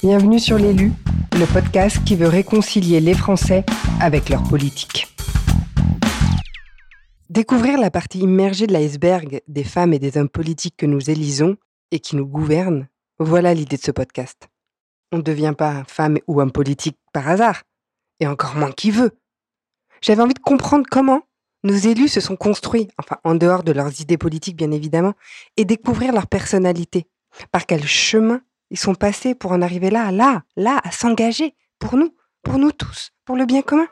Bienvenue sur l'élu, le podcast qui veut réconcilier les Français avec leur politique. Découvrir la partie immergée de l'iceberg des femmes et des hommes politiques que nous élisons et qui nous gouvernent, voilà l'idée de ce podcast. On ne devient pas femme ou homme politique par hasard, et encore moins qui veut. J'avais envie de comprendre comment nos élus se sont construits, enfin en dehors de leurs idées politiques bien évidemment, et découvrir leur personnalité. Par quel chemin ils sont passés pour en arriver là, là, là, à s'engager, pour nous, pour nous tous, pour le bien commun?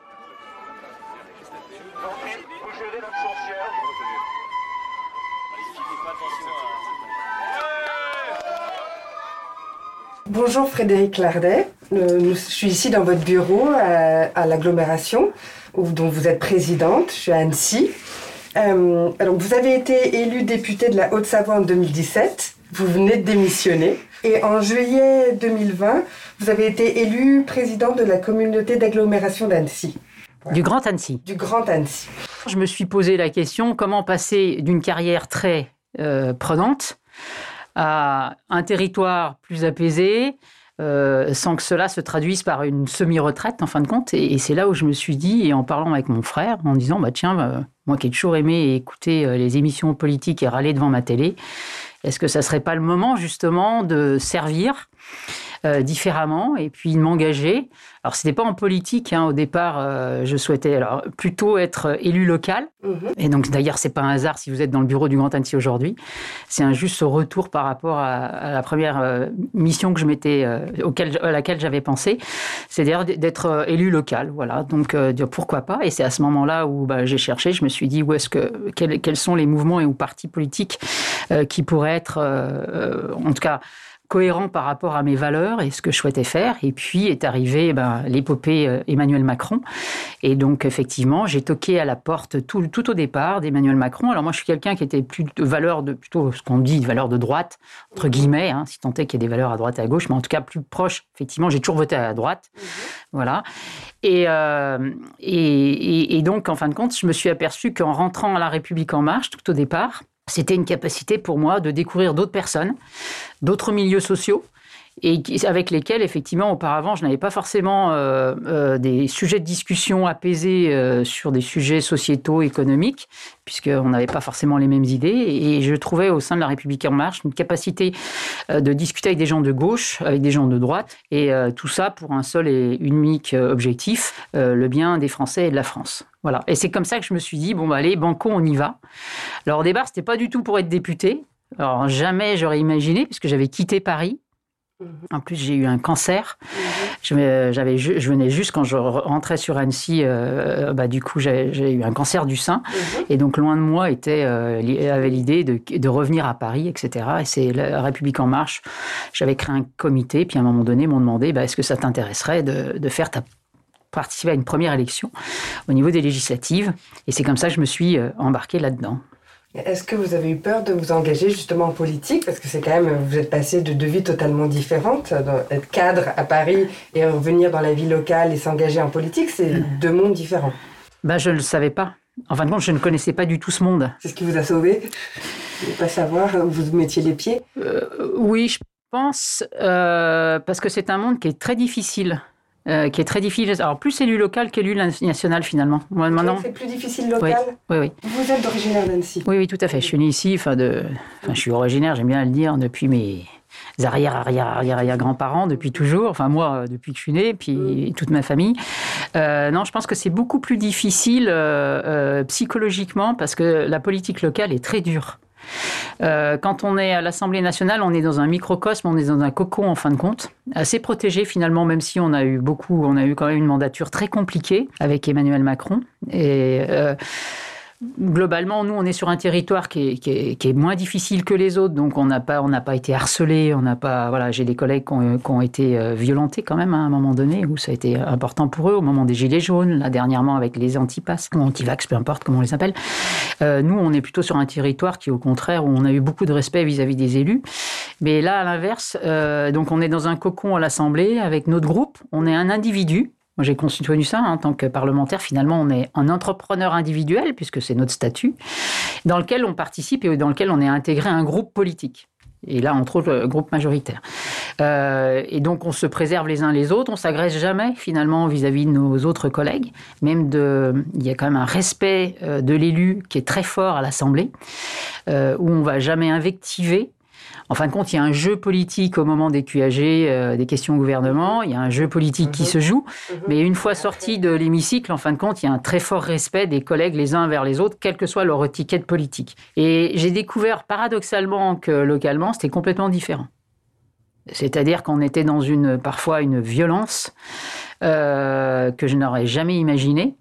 Bonjour Frédéric Lardet, je suis ici dans votre bureau à, à l'agglomération dont vous êtes présidente, je suis à Annecy. Euh, vous avez été élu député de la Haute-Savoie en 2017, vous venez de démissionner. Et en juillet 2020, vous avez été élu président de la communauté d'agglomération d'Annecy. Du Grand Annecy. Du Grand Annecy. Je me suis posé la question comment passer d'une carrière très euh, prenante à un territoire plus apaisé, euh, sans que cela se traduise par une semi-retraite en fin de compte. Et, c'est là où je me suis dit, et en parlant avec mon frère, en disant, bah tiens, bah, moi qui ai toujours aimé écouter euh, les émissions politiques et râler devant ma télé, est-ce que ça serait pas le moment justement de servir euh, différemment et puis de m'engager. Alors, ce n'était pas en politique. Hein, au départ, euh, je souhaitais alors, plutôt être élu local. Mhm. Et donc, d'ailleurs, c'est pas un hasard si vous êtes dans le bureau du Grand Annecy aujourd'hui. C'est un juste retour par rapport à, la première euh, mission que je m'étais, à laquelle j'avais pensé. C'est-à-dire d'être élu local. Voilà. Donc, pourquoi pas Et c'est à ce moment-là où bah, j'ai cherché. Je me suis dit où est-ce que, quels, quels, sont les mouvements et ou partis politiques qui pourraient être, en tout cas, cohérent par rapport à mes valeurs et ce que je souhaitais faire. Et puis est arrivé ben, l'épopée euh, Emmanuel Macron. Et donc, effectivement, j'ai toqué à la porte tout, tout au départ d'Emmanuel Macron. Alors, moi, je suis quelqu'un qui était plus de valeur de, plutôt ce qu'on dit, de valeur de droite, entre guillemets, hein, si tant est qu'il y ait des valeurs à droite et à gauche, mais en tout cas plus proche. Effectivement, j'ai toujours voté à droite. Mhm. Voilà. Euh, et, et, et donc, en fin de compte, je me suis aperçu qu'en rentrant à La République En Marche, tout au départ, c'était une capacité pour moi de découvrir d'autres personnes, d'autres milieux sociaux, et avec lesquels, effectivement, auparavant, je n'avais pas forcément euh, euh, des sujets de discussion apaisés euh, sur des sujets sociétaux, économiques, puisqu'on n'avait pas forcément les mêmes idées. Et je trouvais au sein de la République en marche une capacité de discuter avec des gens de gauche, avec des gens de droite, et tout ça pour un seul et unique objectif, le bien des Français et de la France. Voilà. Et c'est comme ça que je me suis dit, bon, bah, allez, banco, on y va. Alors, au départ, c'était pas du tout pour être député. Alors, jamais j'aurais imaginé, puisque j'avais quitté Paris. En plus, j'ai eu un cancer. Mhm. Je venais juste quand je rentrais sur Annecy, euh, bah, du coup, j'ai, eu un cancer du sein. Mhm. Et donc, loin de moi, était, euh, avait l'idée de, revenir à Paris, etc. Et c'est la République En Marche. J'avais créé un comité. Puis, à un moment donné, ils m'ont demandé bah, est-ce que ça t'intéresserait de, faire ta participer à une première élection au niveau des législatives? Et c'est comme ça que je me suis euh, embarqué là-dedans. Est-ce que vous avez eu peur de vous engager justement en politique? Parce que c'est quand même, vous êtes passé de deux vies totalement différentes. Être cadre à Paris et revenir dans la vie locale et s'engager en politique, c'est deux mondes différents. Ben, je ne le savais pas. En fin de compte, je ne connaissais pas du tout ce monde. C'est ce qui vous a sauvé? De ne pas savoir où vous mettiez les pieds euh, Oui, je pense, euh, parce que c'est un monde qui est très difficile. Euh, qui est très difficile. Alors, plus élu local qu'élu national, finalement. Moi, maintenant... C'est plus difficile local oui, oui, Vous êtes originaire d'Annecy Oui, oui, tout à fait. Je suis né ici, enfin, de... enfin, je suis originaire, j'aime bien le dire, depuis mes arrière, arrière, arrière, arrière grands-parents depuis toujours. Enfin, moi, euh, depuis que je suis né, puis mm. toute ma famille. Euh, non, je pense que c'est beaucoup plus difficile psychologiquement parce que la politique locale est très dure. Euh, quand on est à l'Assemblée nationale, on est dans un microcosme, on est dans un cocon en fin de compte, assez protégé finalement, même si on a eu beaucoup, on a eu quand même une mandature très compliquée avec Emmanuel Macron. Et euh, globalement, nous, on est sur un territoire qui est, moins difficile que les autres, donc on n'a pas, pas été harcelé, on n'a pas, voilà, j'ai des collègues qui ont, été euh, violentés quand même à un moment donné où ça a été important pour eux au moment des gilets jaunes, là dernièrement avec les antipasses ou antivax, peu importe comment on les appelle. Euh, nous, on est plutôt sur un territoire qui, au contraire, où on a eu beaucoup de respect vis-à-vis des élus. Mais là, à l'inverse, euh, donc on est dans un cocon à l'Assemblée avec notre groupe, on est un individu moi, j'ai connu ça en tant que parlementaire. Finalement, on est un entrepreneur individuel, puisque c'est notre statut, dans lequel on participe et dans lequel on est intégré à un groupe politique. Et là, entre autres, groupe majoritaire. Euh, et donc, on se préserve les uns les autres, on s'agresse jamais finalement vis-à-vis de nos autres collègues. Même de, il y a quand même un respect euh, de l'élu qui est très fort à l'Assemblée, euh, où on va jamais invectiver en fin de compte, il y a un jeu politique au moment des QAG, euh, des questions au gouvernement. Il y a un jeu politique qui mhm. se joue. Mhm. Mais une fois sorti de l'hémicycle, en fin de compte, il y a un très fort respect des collègues les uns vers les autres, quelle que soit leur étiquette politique. Et j'ai découvert paradoxalement que localement, c'était complètement différent. C'est-à-dire qu'on était dans une parfois une violence euh, que je n'aurais jamais imaginée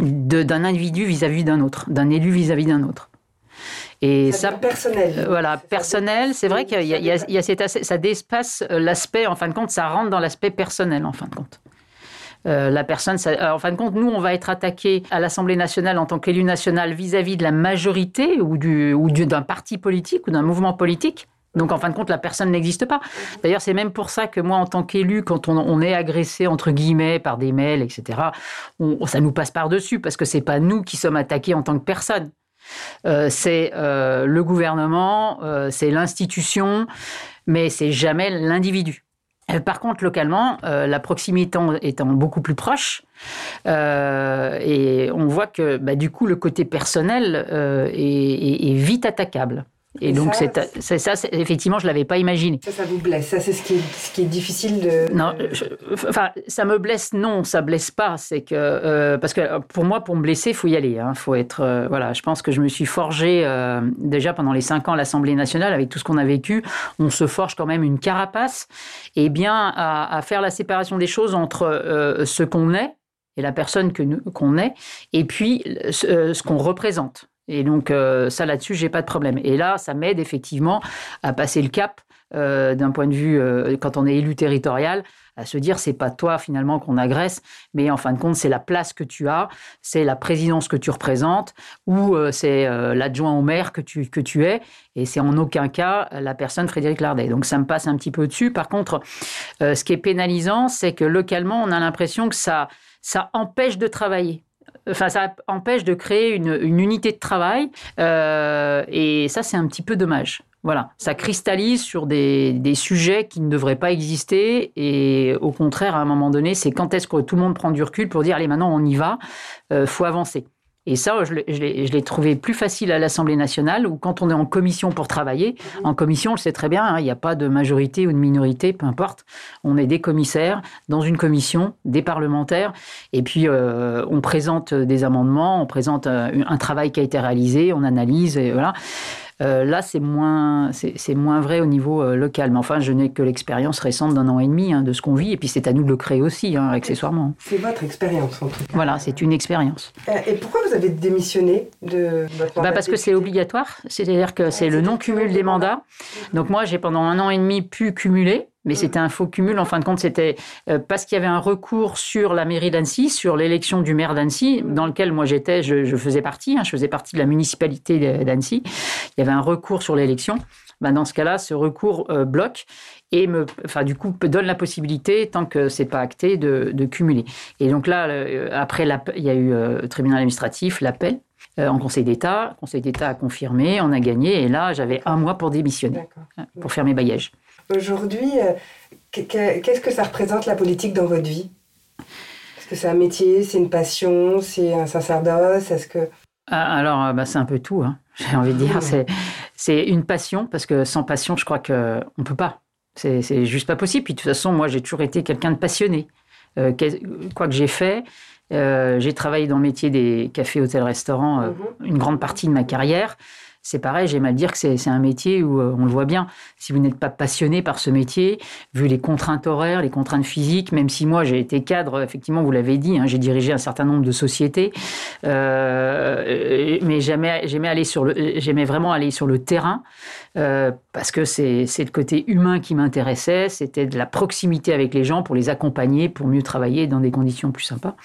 d'un individu vis-à-vis d'un autre, d'un élu vis-à-vis d'un autre. Et ça, personnel. Euh, voilà, personnel. C'est vrai qu'il y, a, cet ça dépasse euh, l'aspect. En fin de compte, ça rentre dans l'aspect personnel. En fin de compte. Euh, la personne, en fin de compte, nous, on va être attaqué à l'Assemblée nationale en tant qu'élu national vis-à-vis de la majorité ou d'un ou parti politique ou d'un mouvement politique. Donc, en fin de compte, la personne n'existe pas. D'ailleurs, c'est même pour ça que moi, en tant qu'élu, quand on, est agressé, entre guillemets, par des mails, etc., ça nous passe par-dessus parce que c'est pas nous qui sommes attaqués en tant que personne. Euh, c'est euh, le gouvernement, euh, c'est l'institution, mais c'est jamais l'individu. Par contre, localement, la proximité étant beaucoup plus proche, et on voit que bah, du coup le côté personnel est, vite attaquable. Et, donc, c'est ça, effectivement, je ne l'avais pas imaginé. Ça, ça vous blesse. Ça, c'est ce qui, est, ce qui est difficile de. Non, enfin, ça me blesse, non, ça blesse pas. C'est que. Euh, parce que pour moi, pour me blesser, il faut y aller. Il hein. faut être. Euh, voilà, je pense que je me suis forgé, euh, déjà pendant les cinq ans à l'Assemblée nationale, avec tout ce qu'on a vécu, on se forge quand même une carapace, et bien à, à faire la séparation des choses entre ce qu'on est et la personne qu'on est, et puis ce qu'on représente. Et donc, euh, ça là-dessus, j'ai pas de problème. Et là, ça m'aide effectivement à passer le cap euh, d'un point de vue, euh, quand on est élu territorial, à se dire c'est pas toi finalement qu'on agresse, mais en fin de compte, c'est la place que tu as, c'est la présidence que tu représentes, ou c'est l'adjoint au maire que tu, que tu es, et c'est en aucun cas la personne Frédéric Lardet. Donc ça me passe un petit peu dessus. Par contre, ce qui est pénalisant, c'est que localement, on a l'impression que ça, ça empêche de travailler. Enfin, ça empêche de créer une, unité de travail. Euh, et ça, c'est un petit peu dommage. Voilà, ça cristallise sur des, des, sujets qui ne devraient pas exister. Et au contraire, à un moment donné, c'est quand est-ce que tout le monde prend du recul pour dire allez, maintenant on y va, euh, faut avancer. Et ça, je l'ai trouvé plus facile à l'Assemblée nationale, où quand on est en commission pour travailler, en commission, on le sait très bien, hein, il n'y a pas de majorité ou de minorité, peu importe. On est des commissaires dans une commission, des parlementaires, et puis euh, on présente des amendements, on présente un, euh, un travail qui a été réalisé, on analyse, et voilà. Euh, là, c'est moins, c'est moins vrai au niveau euh, local. Mais enfin, je n'ai que l'expérience récente d'un an et demi hein, de ce qu'on vit. Et puis, c'est à nous de le créer aussi, hein, accessoirement. C'est votre expérience, en tout cas. Voilà, c'est une expérience. Euh, et pourquoi vous avez démissionné de votre bah Parce que c'est obligatoire. C'est-à-dire que c'est le non-cumul des mandats. Donc, moi, j'ai pendant un an et demi pu cumuler. Mais mm. c'était un faux cumul. En fin de compte, c'était euh, parce qu'il y avait un recours sur la mairie d'Annecy, sur l'élection du maire d'Annecy, dans lequel moi j'étais, je, faisais partie, hein, je faisais partie de la municipalité d'Annecy. Il y avait un recours sur l'élection. Ben dans ce cas-là, ce recours euh, bloque et me, enfin, du coup, donne la possibilité, tant que c'est pas acté, de, cumuler. Et donc là, euh, après, il y a eu le tribunal administratif, l'appel en Conseil d'État. Le Conseil d'État a confirmé, on a gagné, et là, j'avais un mois pour démissionner, pour faire mes bagages. Aujourd'hui, euh, qu'est-ce que ça représente la politique dans votre vie? Est-ce que c'est un métier, c'est une passion, c'est un sacerdoce? Est-ce que ah, alors, euh, bah, c'est un peu tout. Hein. J'ai envie de dire, c'est une passion parce que sans passion, je crois que on peut pas. C'est juste pas possible. Puis de toute façon, moi, j'ai toujours été quelqu'un de passionné. Euh, quoi que j'ai fait, j'ai travaillé dans le métier des cafés, hôtels, restaurants mm-hmm. une grande partie de ma carrière c'est pareil, j'aime à dire que c'est un métier où euh, on le voit bien. Si vous n'êtes pas passionné par ce métier, vu les contraintes horaires, les contraintes physiques, même si moi j'ai été cadre, effectivement, vous l'avez dit, hein, j'ai dirigé un certain nombre de sociétés, euh, mais j'aimais aller sur le, j'aimais vraiment aller sur le terrain euh, parce que c'est le côté humain qui m'intéressait, c'était de la proximité avec les gens pour les accompagner, pour mieux travailler dans des conditions plus sympas,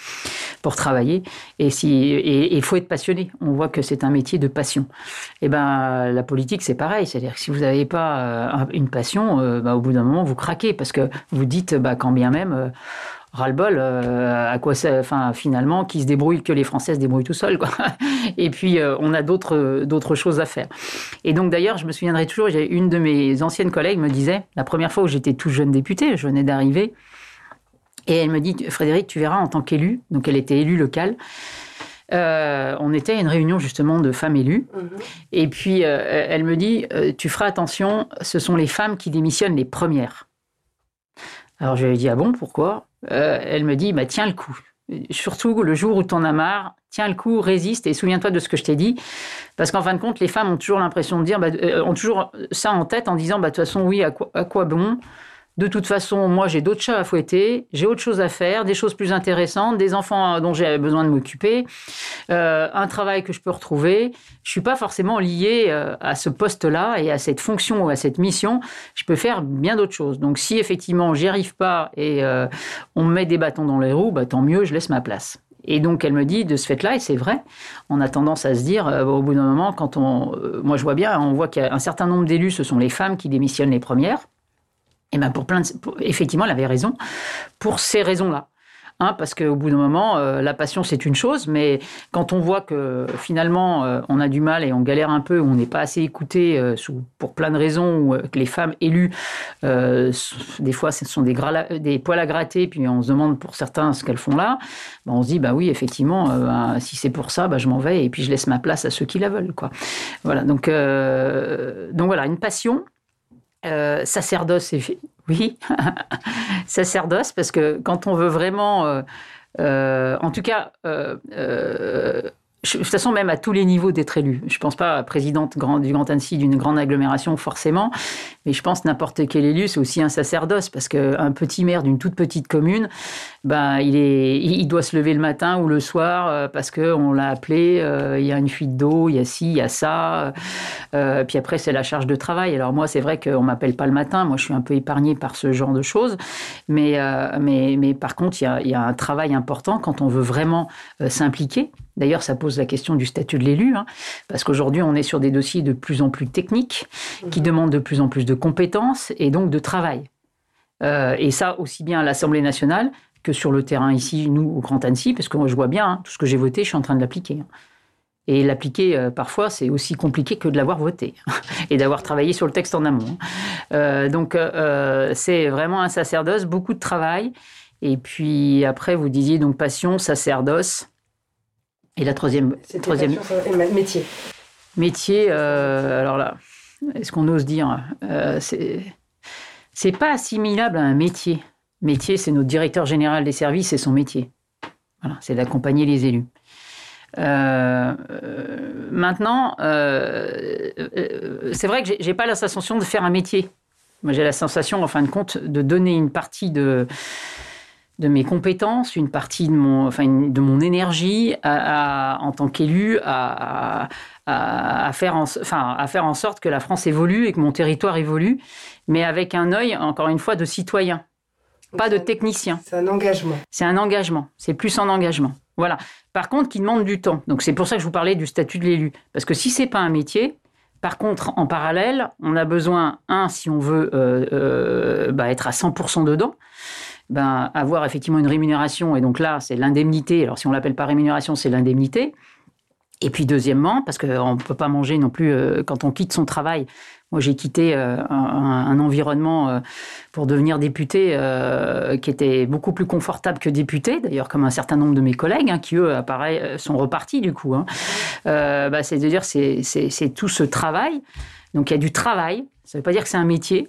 pour travailler. Et il et, faut être passionné. On voit que c'est un métier de passion. Et ben la politique c'est pareil, c'est-à-dire que si vous n'avez pas euh, une passion, euh, bah, au bout d'un moment vous craquez parce que vous dites bah, quand bien même ras-le-bol, à quoi finalement, qui se débrouille, que les Français se débrouillent tout seuls. Et puis, on a d'autres, choses à faire. Et donc, d'ailleurs, je me souviendrai toujours, une de mes anciennes collègues me disait, la première fois où j'étais tout jeune député, je venais d'arriver, et elle me dit, Frédéric, tu verras, en tant qu'élu, donc elle était élue locale, euh, on était à une réunion justement de femmes élues. Mhm. Et puis, euh, elle me dit, euh, tu feras attention, ce sont les femmes qui démissionnent les premières. Alors, je lui ai dit, ah bon, pourquoi? Elle me dit, bah, tiens le coup. Surtout le jour où tu en as marre, tiens le coup, résiste et souviens-toi de ce que je t'ai dit. Parce qu'en fin de compte, les femmes ont toujours l'impression de dire, bah, ont toujours ça en tête en disant, bah, de toute façon, oui, à quoi bon? De toute façon, moi, j'ai d'autres chats à fouetter, j'ai autre chose à faire, des choses plus intéressantes, des enfants dont j'ai besoin de m'occuper, euh, un travail que je peux retrouver. Je suis pas forcément lié euh, à ce poste-là et à cette fonction ou à cette mission. Je peux faire bien d'autres choses. Donc, si effectivement j'y arrive pas et euh, on me met des bâtons dans les roues, bah, tant mieux, je laisse ma place. Et donc elle me dit de ce fait-là, et c'est vrai, on a tendance à se dire, au bout d'un moment, quand on, moi je vois bien, on voit qu'il y a un certain nombre d'élus, ce sont les femmes qui démissionnent les premières. Et ben pour plein effectivement, elle avait raison pour ces raisons-là. Hein, parce qu'au bout d'un moment, euh, la passion, c'est une chose, mais quand on voit que finalement, euh, on a du mal et on galère un peu, on n'est pas assez écouté euh, pour plein de raisons, ou que les femmes élues, des fois, ce sont des, poils à gratter, puis on se demande pour certains ce qu'elles font là, ben, on se dit, bah oui, effectivement, ben, si c'est pour ça, ben, je m'en vais et puis je laisse ma place à ceux qui la veulent. Quoi. Voilà, donc, donc voilà, une passion, euh, sacerdoce, oui, sacerdoce, parce que quand on veut vraiment, euh, euh, en tout cas, de toute façon, même à tous les niveaux d'être élu. Je ne pense pas à présidente du Grand Annecy d'une grande agglomération forcément, mais je pense n'importe quel élu, c'est aussi un sacerdoce, parce qu'un petit maire d'une toute petite commune, ben, il, doit se lever le matin ou le soir euh, parce qu'on l'a appelé, euh, il y a une fuite d'eau, il y a ci, il y a ça. Euh, puis après, c'est la charge de travail. Alors moi, c'est vrai qu'on ne m'appelle pas le matin, moi je suis un peu épargnée par ce genre de choses, mais par contre, il y, a, il y a un travail important quand on veut vraiment s'impliquer. D'ailleurs, ça pose la question du statut de l'élu, hein, parce qu'aujourd'hui, on est sur des dossiers de plus en plus techniques, qui mhm. demandent de plus en plus de compétences et donc de travail. Euh, et ça, aussi bien à l'Assemblée nationale que sur le terrain ici, nous, au Grand Annecy, parce que je vois bien, hein, tout ce que j'ai voté, je suis en train de l'appliquer. Hein. Et l'appliquer, euh, parfois, c'est aussi compliqué que de l'avoir voté et d'avoir travaillé sur le texte en amont. Euh, donc, c'est vraiment un sacerdoce, beaucoup de travail. Et puis après, vous disiez donc passion, sacerdoce. Et la troisième, troisième métier. Métier, euh, alors là, est-ce qu'on ose dire euh, C'est pas assimilable à un métier. Métier, c'est notre directeur général des services et son métier. Voilà, c'est d'accompagner les élus. Euh, maintenant, c'est vrai que j'ai pas la sensation de faire un métier. Moi, j'ai la sensation, en fin de compte, de donner une partie de, de mes compétences, une partie de mon, enfin, de mon énergie en tant qu'élu à, faire en, enfin, à faire en sorte que la France évolue et que mon territoire évolue, mais avec un œil, encore une fois, de citoyen, pas de technicien. C'est un engagement. C'est un engagement, c'est plus un engagement. Voilà. Par contre, qui demande du temps. Donc c'est pour ça que je vous parlais du statut de l'élu. Parce que si c'est pas un métier, par contre, en parallèle, on a besoin, un, si on veut euh, euh, bah, être à 100% dedans, ben, avoir effectivement une rémunération. Et donc là, c'est l'indemnité. Alors si on l'appelle pas rémunération, c'est l'indemnité. Et puis deuxièmement, parce qu'on ne peut pas manger non plus euh, quand on quitte son travail. Moi, j'ai quitté euh, un, environnement euh, pour devenir député qui était beaucoup plus confortable que député, d'ailleurs comme un certain nombre de mes collègues, hein, qui eux, sont repartis du coup. Hein. Bah, C'est-à-dire, c'est tout ce travail. Donc il y a du travail. Ça ne veut pas dire que c'est un métier.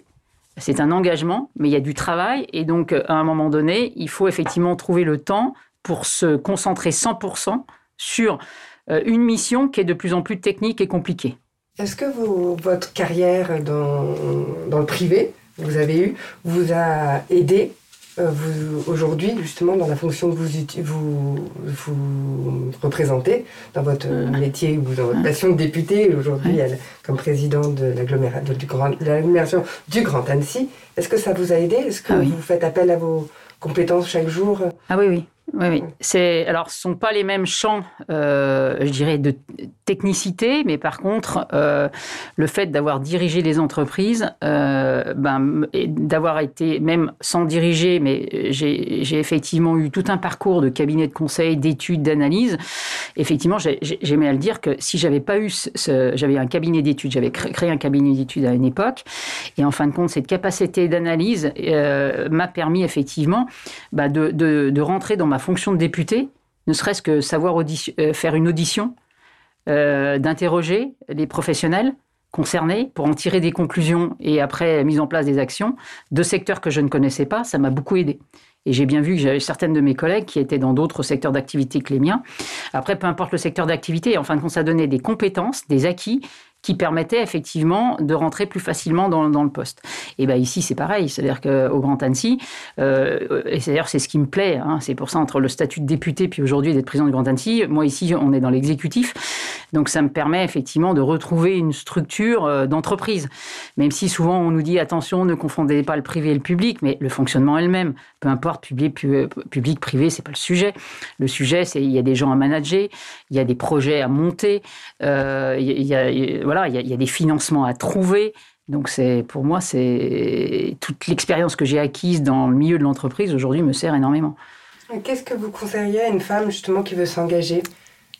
C'est un engagement, mais il y a du travail. Et donc, à un moment donné, il faut effectivement trouver le temps pour se concentrer 100% sur euh, une mission qui est de plus en plus technique et compliquée. Est-ce que votre carrière dans, dans, le privé, vous avez eu, vous a aidé euh, aujourd'hui, justement, dans la fonction que vous, vous, vous représentez, dans votre mmh. métier ou dans votre passion de député, aujourd'hui, comme président de l'agglomération du, Grand, du Grand Annecy, est-ce que ça vous a aidé? Est-ce que ah vous faites appel à vos compétences chaque jour? Ah oui, oui. Oui, oui. C'est alors, ce sont pas les mêmes champs, euh, je dirais, de technicité, mais par contre, euh, le fait d'avoir dirigé les entreprises, euh, ben, d'avoir été même sans diriger, mais j'ai effectivement eu tout un parcours de cabinet de conseil, d'études, d'analyse. Effectivement, j'aimais à le dire que si j'avais pas eu, ce, j'avais un cabinet d'études, j'avais créé un cabinet d'études à une époque, et en fin de compte, cette capacité d'analyse m'a permis effectivement de, de, de rentrer dans ma fonction de député, ne serait-ce que savoir euh, faire une audition, euh, d'interroger les professionnels concernés pour en tirer des conclusions et après mise en place des actions de secteurs que je ne connaissais pas, ça m'a beaucoup aidé. Et j'ai bien vu que j'avais certaines de mes collègues qui étaient dans d'autres secteurs d'activité que les miens. Après, peu importe le secteur d'activité, en fin de compte, ça donnait des compétences, des acquis qui permettait effectivement de rentrer plus facilement dans, le poste. Et ben ici c'est pareil, c'est-à-dire qu'au Grand Annecy, euh, et d'ailleurs c'est ce qui me plaît, hein, c'est pour ça entre le statut de député puis aujourd'hui d'être président du Grand Annecy, moi ici on est dans l'exécutif, donc ça me permet effectivement de retrouver une structure euh, d'entreprise, même si souvent on nous dit attention ne confondez pas le privé et le public, mais le fonctionnement est le même, peu importe public, public privé, c'est pas le sujet. Le sujet c'est il y a des gens à manager, il y a des projets à monter, euh, il y a voilà, il y, a des financements à trouver. Donc c'est pour moi, c'est toute l'expérience que j'ai acquise dans le milieu de l'entreprise aujourd'hui me sert énormément. Qu'est-ce que vous conseilleriez à une femme justement qui veut s'engager?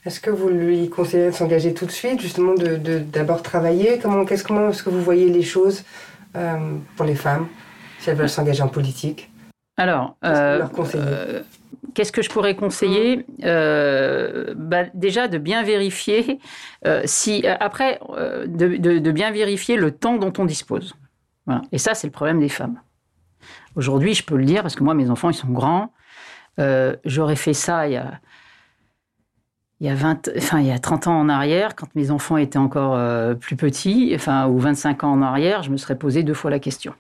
Est-ce que vous lui conseillez de s'engager tout de suite, justement de d'abord travailler? Comment qu'est-ce comment est-ce que vous voyez les choses euh, pour les femmes si elles veulent s'engager en politique? Alors, euh, leur conseiller euh, Qu'est-ce que je pourrais conseiller euh, bah, Déjà de bien vérifier euh, si euh, après de, bien vérifier le temps dont on dispose. Et ça, c'est le problème des femmes. Aujourd'hui, je peux le dire parce que moi, mes enfants, ils sont grands. J'aurais fait ça il y a il y a 20, enfin il y a 30 ans en arrière, quand mes enfants étaient encore plus petits, enfin ou 25 ans en arrière, je me serais posé deux fois la question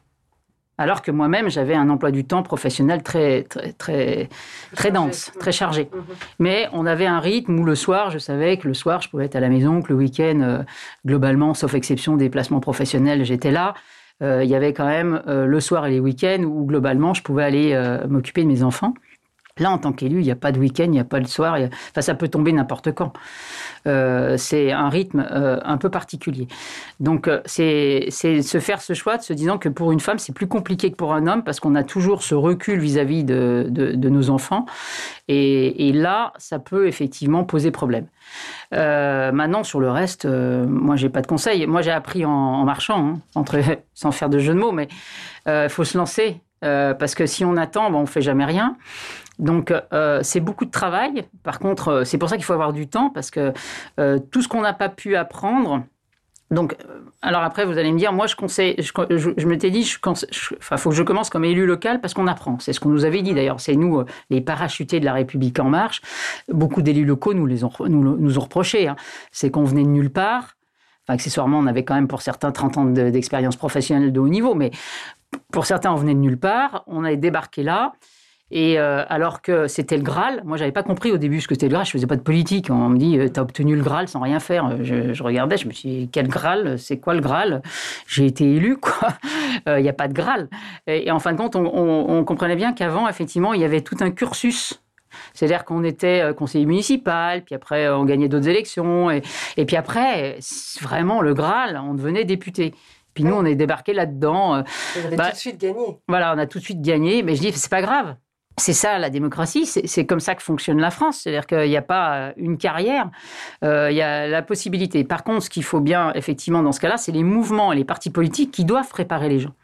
alors que moi-même j'avais un emploi du temps professionnel très très très très dense, très chargé. Mhm. Mais on avait un rythme où le soir, je savais que le soir je pouvais être à la maison, que le week-end, euh, globalement, sauf exception des placements professionnels, j'étais là. Euh, il y avait quand même euh, le soir et les week-ends où globalement je pouvais aller m'occuper de mes enfants. Là, en tant qu'élu, il n'y a pas de week-end, il n'y a pas de soir, enfin, ça peut tomber n'importe quand. Euh, c'est un rythme euh, un peu particulier. Donc, euh, c'est se faire ce choix de se disant que pour une femme, c'est plus compliqué que pour un homme parce qu'on a toujours ce recul vis-à-vis de, nos enfants. Et, là, ça peut effectivement poser problème. maintenant, sur le reste, moi, j'ai pas de conseils. Moi, j'ai appris en, marchant, hein, sans faire de jeu de mots, mais il faut se lancer. parce que si on attend, ben, on fait jamais rien. Donc, euh, c'est beaucoup de travail. Par contre, euh, c'est pour ça qu'il faut avoir du temps, parce que euh, tout ce qu'on n'a pas pu apprendre. Donc, alors après, vous allez me dire, moi, je conseille, je, je, m'étais dit, il faut que je commence comme élu local parce qu'on apprend. C'est ce qu'on nous avait dit d'ailleurs. C'est nous, les parachutés de la République en marche. Beaucoup d'élus locaux nous les ont, nous, nous ont reproché. Hein. C'est qu'on venait de nulle part. Enfin, accessoirement, on avait quand même pour certains 30 ans d'expérience professionnelle de haut niveau, mais pour certains, on venait de nulle part. On avait débarqué là. Et euh, alors que c'était le Graal, moi j'avais pas compris au début ce que c'était le Graal, je faisais pas de politique. On me dit, tu euh, t'as obtenu le Graal sans rien faire. Je, regardais, je me suis dit, quel Graal? C'est quoi le Graal? J'ai été élu, quoi. Il n'y a pas de Graal. Et, en fin de compte, on, comprenait bien qu'avant, effectivement, il y avait tout un cursus c'est-à-dire qu'on était euh, conseiller municipal, puis après on gagnait d'autres élections, et, et, puis après, vraiment le Graal, on devenait député. Puis nous, on est débarqué là-dedans. Avez bah, tout de suite gagné. Voilà, on a tout de suite gagné, mais je dis, c'est pas grave. C'est ça la démocratie, c'est comme ça que fonctionne la France. C'est-à-dire qu'il n'y a pas euh, une carrière, euh, il y a la possibilité. Par contre, ce qu'il faut bien, effectivement, dans ce cas-là, c'est les mouvements et les partis politiques qui doivent préparer les gens.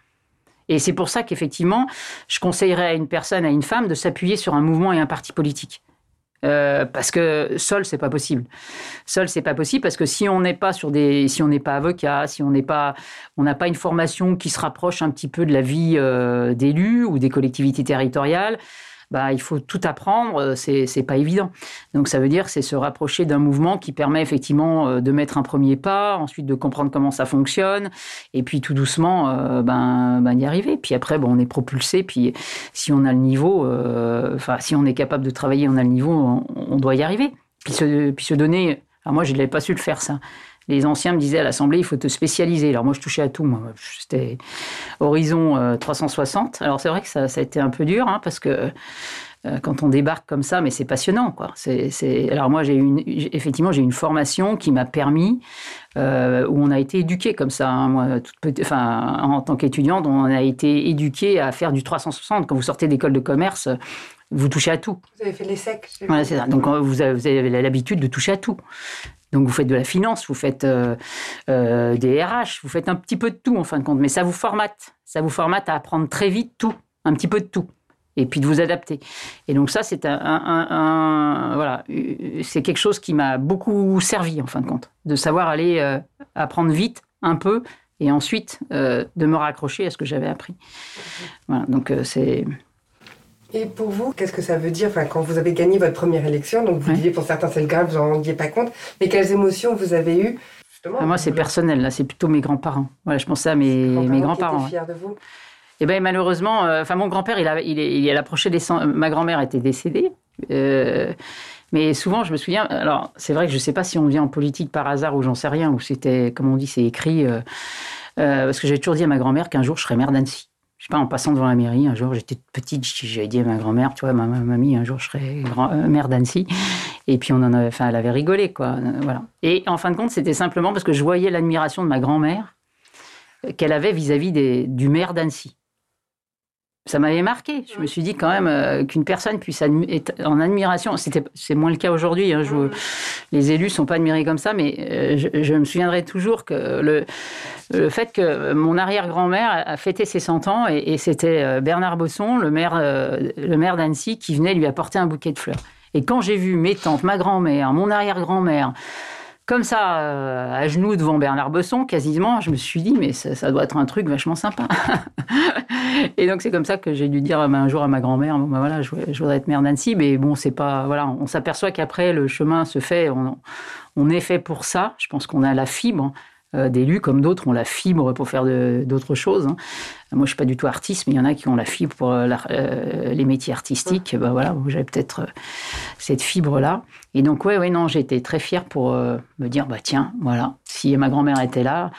Et c'est pour ça qu'effectivement, je conseillerais à une personne, à une femme, de s'appuyer sur un mouvement et un parti politique. Euh, parce que seul c'est pas possible. Seul c'est pas possible parce que si on n'est pas sur des, si on n'est pas avocat, si on n'est pas, on n'a pas une formation qui se rapproche un petit peu de la vie euh, d'élus ou des collectivités territoriales, bah, il faut tout apprendre, euh, c'est, pas évident. Donc ça veut dire c'est se rapprocher d'un mouvement qui permet effectivement euh, de mettre un premier pas, ensuite de comprendre comment ça fonctionne, et puis tout doucement euh, ben, ben y arriver. Puis après, bon, on est propulsé, puis si on a le niveau, enfin si on est capable de travailler, on a le niveau, on, doit y arriver. Puis se, puis se donner, alors moi je n'avais pas su le faire ça, les anciens me disaient à l'Assemblée, il faut te spécialiser. Alors moi, je touchais à tout. Moi, c'était horizon 360. Alors c'est vrai que ça, a été un peu dur, hein, parce que quand on débarque comme ça, mais c'est passionnant, quoi. C'est, Alors moi, j'ai une, effectivement, j'ai une formation qui m'a permis, où on a été éduqué comme ça. Hein. moi, toute enfin, en tant qu'étudiante, on a été éduqué à faire du 360. Quand vous sortez d'école de commerce, vous touchez à tout. Vous avez fait les secs. Voilà, c'est ça. Donc vous avez, l'habitude de toucher à tout. Donc vous faites de la finance, vous faites euh, euh, des RH, vous faites un petit peu de tout en fin de compte, mais ça vous formate, ça vous formate à apprendre très vite tout, un petit peu de tout, et puis de vous adapter. Et donc ça c'est un, voilà, c'est quelque chose qui m'a beaucoup servi en fin de compte, de savoir aller euh, apprendre vite un peu et ensuite de me raccrocher à ce que j'avais appris. Voilà, donc c'est et pour vous, qu'est-ce que ça veut dire enfin, quand vous avez gagné votre première élection Donc vous disiez pour certains c'est le grave, vous n'en rendiez pas compte, mais quelles émotions vous avez eues ah, Moi c'est personnel, là c'est plutôt mes grands-parents. Voilà, je pensais à mes, mes grands-parents. Grands fiers de vous eh ben malheureusement, euh, enfin mon grand-père, il a, il, il a approché des ma grand-mère était décédée. Euh, mais souvent, je me souviens. Alors, c'est vrai que je ne sais pas si on vient en politique par hasard ou j'en sais rien, ou c'était, comme on dit, c'est écrit. Euh, parce que j'ai toujours dit à ma grand-mère qu'un jour je serais maire d'Annecy je sais pas, en passant devant la mairie, un jour, j'étais petite, j'avais dit à ma grand-mère, tu vois, ma, mamie, un jour, je serai grand, euh, mère d'Annecy. Et puis, on en avait, enfin, elle avait rigolé, quoi. Euh, voilà. Et en fin de compte, c'était simplement parce que je voyais l'admiration de ma grand-mère qu'elle avait vis-à-vis du maire d'Annecy ça m'avait marqué. Je me suis dit quand même euh, qu'une personne puisse être en admiration. C'était, c'est moins le cas aujourd'hui. Hein. Les élus sont pas admirés comme ça, mais euh, je, me souviendrai toujours que le, le fait que mon arrière-grand-mère a fêté ses 100 ans et, c'était euh, Bernard Bosson, le maire, le maire d'Annecy, qui venait lui apporter un bouquet de fleurs. Et quand j'ai vu mes tantes, ma grand-mère, mon arrière-grand-mère, comme ça, à genoux devant Bernard Besson, quasiment, je me suis dit, mais ça, doit être un truc vachement sympa. et donc, c'est comme ça que j'ai dû dire un jour à ma grand-mère, bon, ben voilà, je, voudrais être mère d'Annecy, mais bon, c'est pas, voilà, on s'aperçoit qu'après, le chemin se fait, on, est fait pour ça. Je pense qu'on a la fibre. Euh, d'élus comme d'autres ont la fibre pour faire d'autres choses. Hein. Moi, je suis pas du tout artiste, mais il y en a qui ont la fibre pour euh, euh, les métiers artistiques. Ben voilà, j'avais peut-être cette fibre-là. Et donc, ouais, ouais, non, j'étais très fière pour me dire, bah tiens, voilà, si ma grand-mère était là,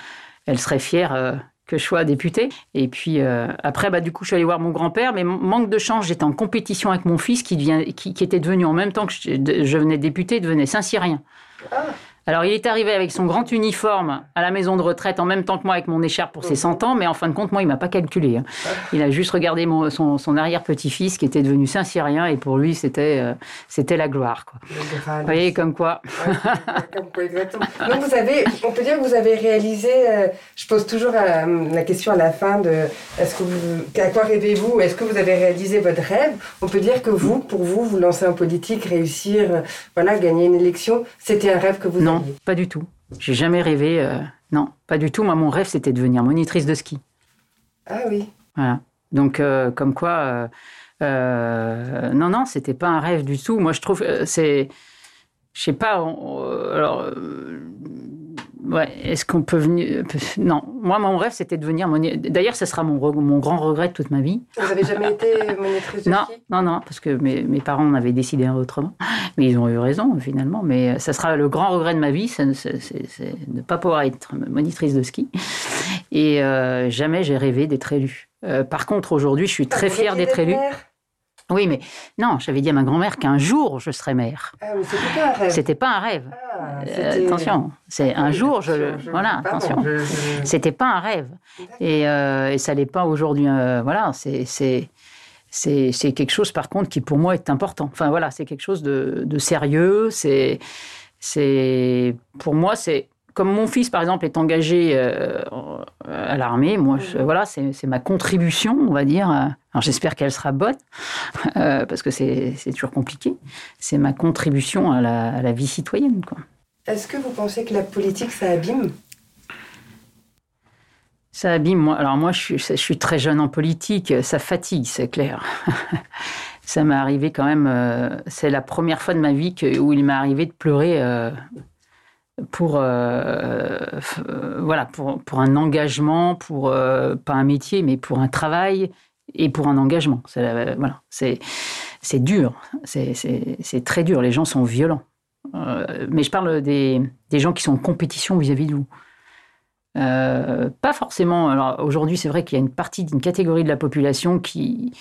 elle serait fière que je sois députée. Et puis après, bah, du coup, je suis allée voir mon grand-père, mais manque de chance, j'étais en compétition avec mon fils qui, devient, qui, était devenu en même temps que je, je venais député, devenait Saint-Cyrien. Ah. Alors, il est arrivé avec son grand uniforme à la maison de retraite en même temps que moi avec mon écharpe pour ses 100 ans, mais en fin de compte, moi, il m'a pas calculé. Hein. Il a juste regardé son, arrière-petit-fils qui était devenu Saint-Cyrien et pour lui, c'était euh, c'était la gloire. Quoi. Vous voyez, comme quoi. comme quoi, exactement. Donc, vous avez, on peut dire que vous avez réalisé, euh, je pose toujours euh, la question à la fin de est-ce que vous, à quoi rêvez-vous? Est-ce que vous avez réalisé votre rêve? On peut dire que vous, pour vous, vous lancer en politique, réussir, voilà, gagner une élection, c'était un rêve que vous non pas du tout. J'ai jamais rêvé. Euh, non, pas du tout. Moi, mon rêve, c'était de devenir monitrice de ski. Ah oui. Voilà. Donc, euh, comme quoi. Euh, non, non, c'était pas un rêve du tout. Moi, je trouve. c'est. Je sais pas. alors Ouais, est-ce qu'on peut venir. Non, moi, mon rêve, c'était de devenir monitrice. D'ailleurs, ce sera mon, mon grand regret de toute ma vie. Vous n'avez jamais été monitrice de non, Non, non, parce que mes, mes parents en avaient décidé autrement. Mais ils ont eu raison, finalement. Mais ça sera le grand regret de ma vie, c'est de ne pas pouvoir être monitrice de ski. Et euh, jamais j'ai rêvé d'être élue. Euh, par contre, aujourd'hui, je suis très fière d'être élue. Oui, mais non, j'avais dit à ma grand-mère qu'un jour je serais mère. Ah, c'était pas un rêve. C'était pas un rêve. Ah, euh, attention, c'est un jour, je, voilà, attention. C'était pas un rêve. Et, euh, et ça l'est pas aujourd'hui. Euh, voilà, c'est c'est quelque chose par contre qui pour moi est important. Enfin voilà, c'est quelque chose de, de sérieux. C'est c'est pour moi c'est comme mon fils, par exemple, est engagé euh, à l'armée, moi, voilà, c'est ma contribution, on va dire. Alors, j'espère qu'elle sera bonne, euh, parce que c'est toujours compliqué. C'est ma contribution à la, vie citoyenne. Est-ce que vous pensez que la politique, ça abîme? Ça abîme. Moi, alors, moi, je suis, très jeune en politique. Ça fatigue, c'est clair. ça m'est arrivé quand même. Euh, c'est la première fois de ma vie où il m'est arrivé de pleurer pour, euh, euh, voilà, pour, pour, un engagement, pour, euh, pas un métier, mais pour un travail et pour un engagement. C'est, voilà, c'est, c'est dur, c'est, très dur. Les gens sont violents. mais je parle des, des, gens qui sont en compétition vis-à-vis de vous. pas forcément. Alors aujourd'hui, c'est vrai qu'il y a une partie d'une catégorie de la population qui,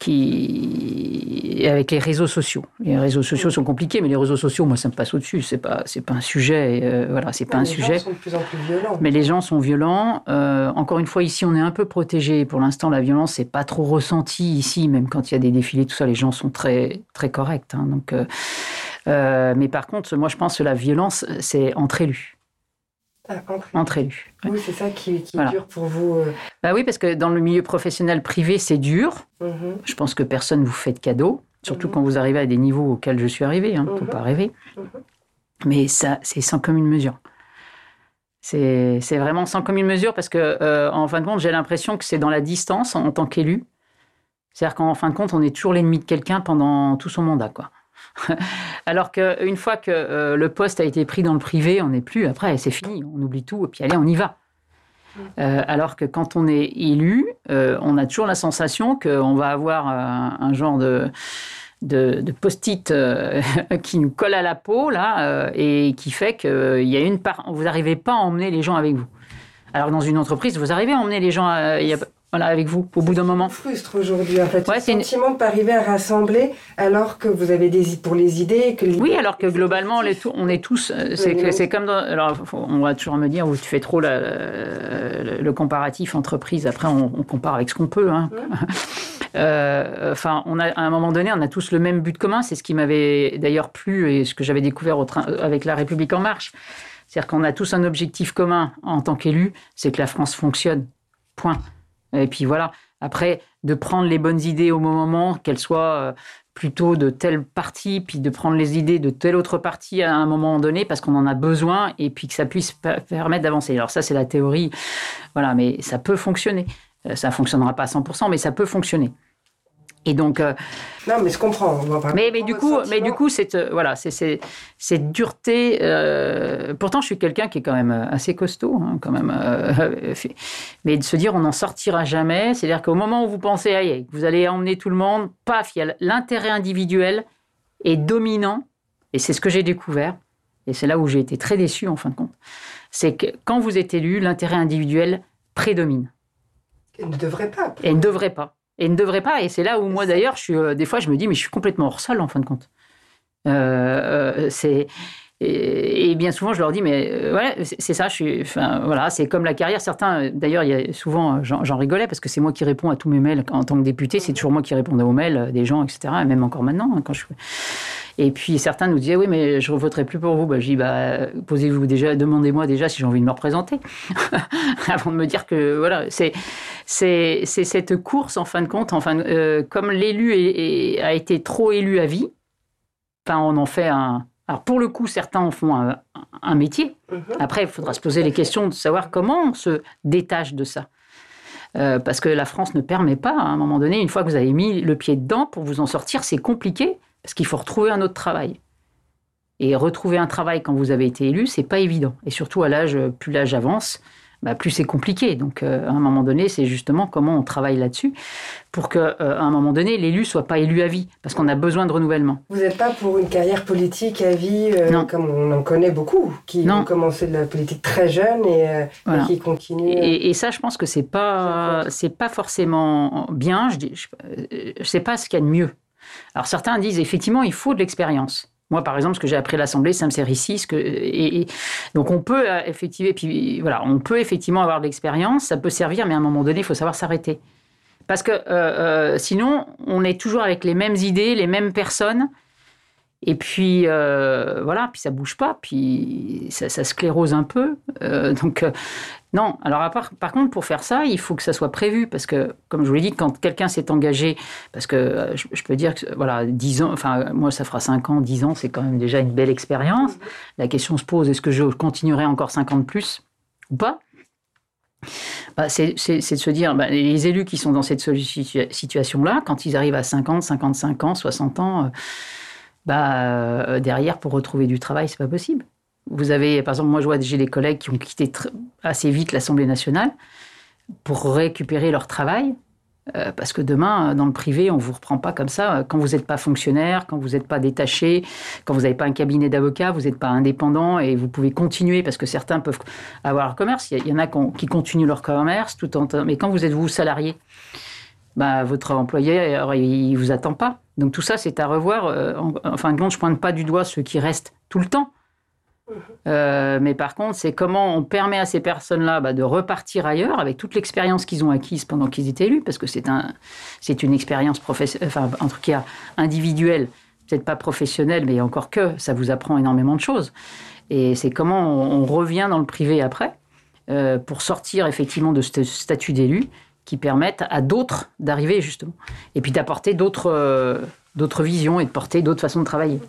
qui avec les réseaux sociaux. Les réseaux sociaux sont compliqués, mais les réseaux sociaux, moi, ça me passe au-dessus. C'est pas, c'est pas un sujet. Euh, voilà, c'est pas un sujet. Les gens sont de plus en plus violents. Mais les gens sont violents. Euh, encore une fois, ici, on est un peu protégé. Pour l'instant, la violence n'est pas trop ressentie ici, même quand il y a des défilés, tout ça, les gens sont très, très corrects. Hein. donc, euh, mais par contre, moi, je pense que la violence, c'est entre élus. Ah, entre... élus. Oui, c'est ça qui, est dur pour vous. Euh. Bah oui, parce que dans le milieu professionnel privé, c'est dur. Mhm. Je pense que personne vous fait de cadeaux, surtout mhm. quand vous arrivez à des niveaux auxquels je suis arrivé. Il ne faut pas rêver. Mais ça, c'est sans commune mesure. C'est vraiment sans commune mesure parce que, euh, en fin de compte, j'ai l'impression que c'est dans la distance en, en tant qu'élu. C'est-à-dire qu'en fin de compte, on est toujours l'ennemi de quelqu'un pendant tout son mandat, quoi. Alors qu'une fois que euh, le poste a été pris dans le privé, on n'est plus, après, c'est fini, on oublie tout, et puis allez, on y va. Mm. Euh, alors que quand on est élu, euh, on a toujours la sensation qu'on va avoir un genre de, de, post-it qui nous colle à la peau, là, et qui fait qu'il y a une part. Vous n'arrivez pas à emmener les gens avec vous. Alors que dans une entreprise, vous arrivez à emmener les gens. il y a, voilà, avec vous, au bout d'un moment. frustre aujourd'hui, en fait. le sentiment de ne pas arriver à rassembler alors que vous avez des pour les idées. Que oui, alors que globalement, on est, on est tous. Euh, c'est comme dans. Alors, on va toujours me dire, tu fais trop le, comparatif entreprise. Après, on, compare avec ce qu'on peut. Hein. Euh, enfin, on a, à un moment donné, on a tous le même but commun. C'est ce qui m'avait d'ailleurs plu et ce que j'avais découvert au train, avec La République En Marche. C'est-à-dire qu'on a tous un objectif commun en tant qu'élu, c'est que la France fonctionne. Point. Et puis voilà, après, de prendre les bonnes idées au moment, qu'elles soient euh, plutôt de telle partie, puis de prendre les idées de telle autre partie à un moment donné, parce qu'on en a besoin, et puis que ça puisse permettre d'avancer. Alors ça, c'est la théorie, voilà, mais ça peut fonctionner. Euh, ça ne fonctionnera pas à 100%, mais ça peut fonctionner. Et donc. Euh, non, mais je comprends. mais, mais, du coup, mais du coup, cette, euh, voilà, c'est, cette dureté. Euh, pourtant, je suis quelqu'un qui est quand même assez costaud, hein, quand même. mais de se dire, on n'en sortira jamais. C'est-à-dire qu'au moment où vous pensez, aïe, vous allez emmener tout le monde, paf, il y a l'intérêt individuel est dominant. Et c'est ce que j'ai découvert. Et c'est là où j'ai été très déçu, en fin de compte. C'est que quand vous êtes élu, l'intérêt individuel prédomine. Et ne devrait pas. Et ne devrait pas et ne devrait pas. Et c'est là où moi d'ailleurs, je suis, euh, des fois, je me dis, mais je suis complètement hors sol en fin de compte. Euh, euh, c'est et, bien souvent, je leur dis, mais voilà, c'est ça. Je suis, enfin, voilà, c'est comme la carrière. Certains, d'ailleurs, il y a souvent, j'en rigolais parce que c'est moi qui réponds à tous mes mails en tant que député. C'est toujours moi qui répondais aux mails des gens, etc. Et même encore maintenant, hein, quand je et puis certains nous disaient oui, mais je ne voterai plus pour vous. Bah, je dis bah, posez-vous déjà, demandez-moi déjà si j'ai envie de me représenter, avant de me dire que voilà, c'est c'est cette course en fin de compte. Enfin, euh, comme l'élu a été trop élu à vie, enfin, on en fait un. Alors pour le coup, certains en font un, métier. Mhm. Après, il faudra se poser les questions de savoir comment on se détache de ça. Euh, parce que la France ne permet pas, à un moment donné, une fois que vous avez mis le pied dedans, pour vous en sortir, c'est compliqué. Parce qu'il faut retrouver un autre travail. Et retrouver un travail quand vous avez été élu, c'est pas évident. Et surtout à l'âge, plus l'âge avance, bah, plus c'est compliqué. Donc, euh, à un moment donné, c'est justement comment on travaille là-dessus pour qu'à euh, un moment donné, l'élu soit pas élu à vie, parce qu'on a besoin de renouvellement. Vous n'êtes pas pour une carrière politique à vie, euh, comme on en connaît beaucoup, qui ont commencé de la politique très jeune et, qui continuent. Et, ça, je pense que c'est pas, c'est pas forcément bien. Je, dis, je sais pas ce qu'il y a de mieux. Alors certains disent effectivement il faut de l'expérience. Moi, par exemple, ce que j'ai appris à l'Assemblée, ça me sert ici. donc, on peut euh, effectivement, puis voilà, on peut effectivement avoir de l'expérience, ça peut servir, mais à un moment donné, il faut savoir s'arrêter. Parce que euh, euh, sinon, on est toujours avec les mêmes idées, les mêmes personnes, et puis voilà, puis ça bouge pas, puis ça, ça sclérose un peu. donc non, alors par contre, pour faire ça, il faut que ça soit prévu, parce que, comme je vous l'ai dit, quand quelqu'un s'est engagé, parce que euh, je, peux dire que, voilà, 10 ans, enfin, moi, ça fera 5 ans, 10 ans, c'est quand même déjà une belle expérience. La question se pose, est-ce que je continuerai encore 5 ans de plus ou pas? Bah, c'est, de se dire, bah, les élus qui sont dans cette situation-là, quand ils arrivent à 50, 55 ans, 60 ans, euh, bah, euh, derrière, pour retrouver du travail, c'est pas possible. Vous avez, par exemple, moi, je vois j'ai des collègues qui ont quitté assez vite l'Assemblée nationale pour récupérer leur travail. Euh, parce que demain, dans le privé, on ne vous reprend pas comme ça. Quand vous n'êtes pas fonctionnaire, quand vous n'êtes pas détaché, quand vous n'avez pas un cabinet d'avocat, vous n'êtes pas indépendant et vous pouvez continuer parce que certains peuvent avoir leur commerce. Il y, en a qui continuent leur commerce tout en. Mais quand vous êtes vous salarié, bah, votre employeur, il ne vous attend pas. Donc tout ça, c'est à revoir. Euh, en, fin de compte, je ne pointe pas du doigt ceux qui restent tout le temps. Euh, mais par contre, c'est comment on permet à ces personnes-là bah, de repartir ailleurs avec toute l'expérience qu'ils ont acquise pendant qu'ils étaient élus, parce que c'est un, c'est une expérience enfin, en tout cas individuelle, peut-être pas professionnelle, mais encore que ça vous apprend énormément de choses. Et c'est comment on, revient dans le privé après euh, pour sortir effectivement de ce statut d'élu qui permettent à d'autres d'arriver justement, et puis d'apporter d'autres, euh, d'autres visions et de porter d'autres façons de travailler.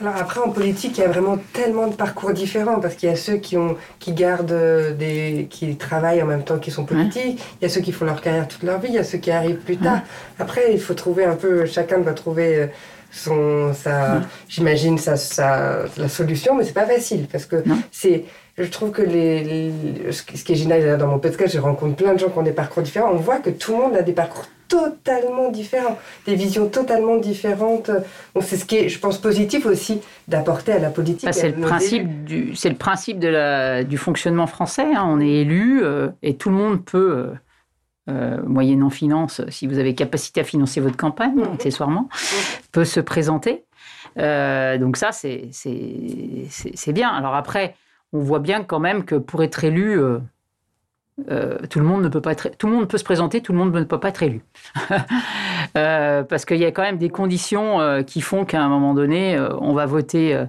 Alors après, en politique, il y a vraiment tellement de parcours différents parce qu'il y a ceux qui, ont, qui gardent euh, des, qui travaillent en même temps qu'ils sont politiques, il y a ceux qui font leur carrière toute leur vie, il y a ceux qui arrivent plus tard. Après, il faut trouver un peu, chacun doit trouver euh, son, sa, j'imagine, sa, sa, la solution, mais c'est pas facile parce que c'est, je trouve que les, ce qui est génial dans mon podcast, je rencontre plein de gens qui ont des parcours différents. On voit que tout le monde a des parcours totalement différents, des visions totalement différentes. Donc c'est ce qui est, je pense, positif aussi d'apporter à la politique. Bah, c'est le principe du, c'est le principe de la, du fonctionnement français. Hein. On est élu euh, et tout le monde peut. Euh, euh, moyennant finance, si vous avez capacité à financer votre campagne, mhm. accessoirement, peut se présenter. donc ça, c'est bien. Alors après, on voit bien quand même que pour être élu, euh, tout le monde ne peut pas être, tout le monde peut se présenter, tout le monde ne peut pas être élu, euh, parce qu'il y a quand même des conditions euh, qui font qu'à un moment donné, on va voter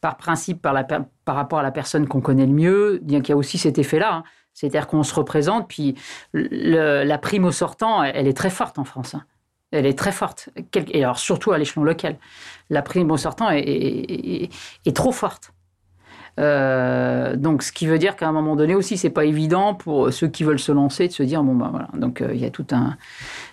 par principe par, la, par, rapport à la personne qu'on connaît le mieux. Bien qu'il y a aussi cet effet-là, hein. c'est-à-dire qu'on se représente, puis la prime au sortant, elle, est très forte en France. Hein. Elle est très forte, et alors surtout à l'échelon local. La prime au sortant est trop forte. Euh, donc, ce qui veut dire qu'à un moment donné aussi, c'est pas évident pour ceux qui veulent se lancer de se dire bon ben voilà. Donc, euh, il y a tout un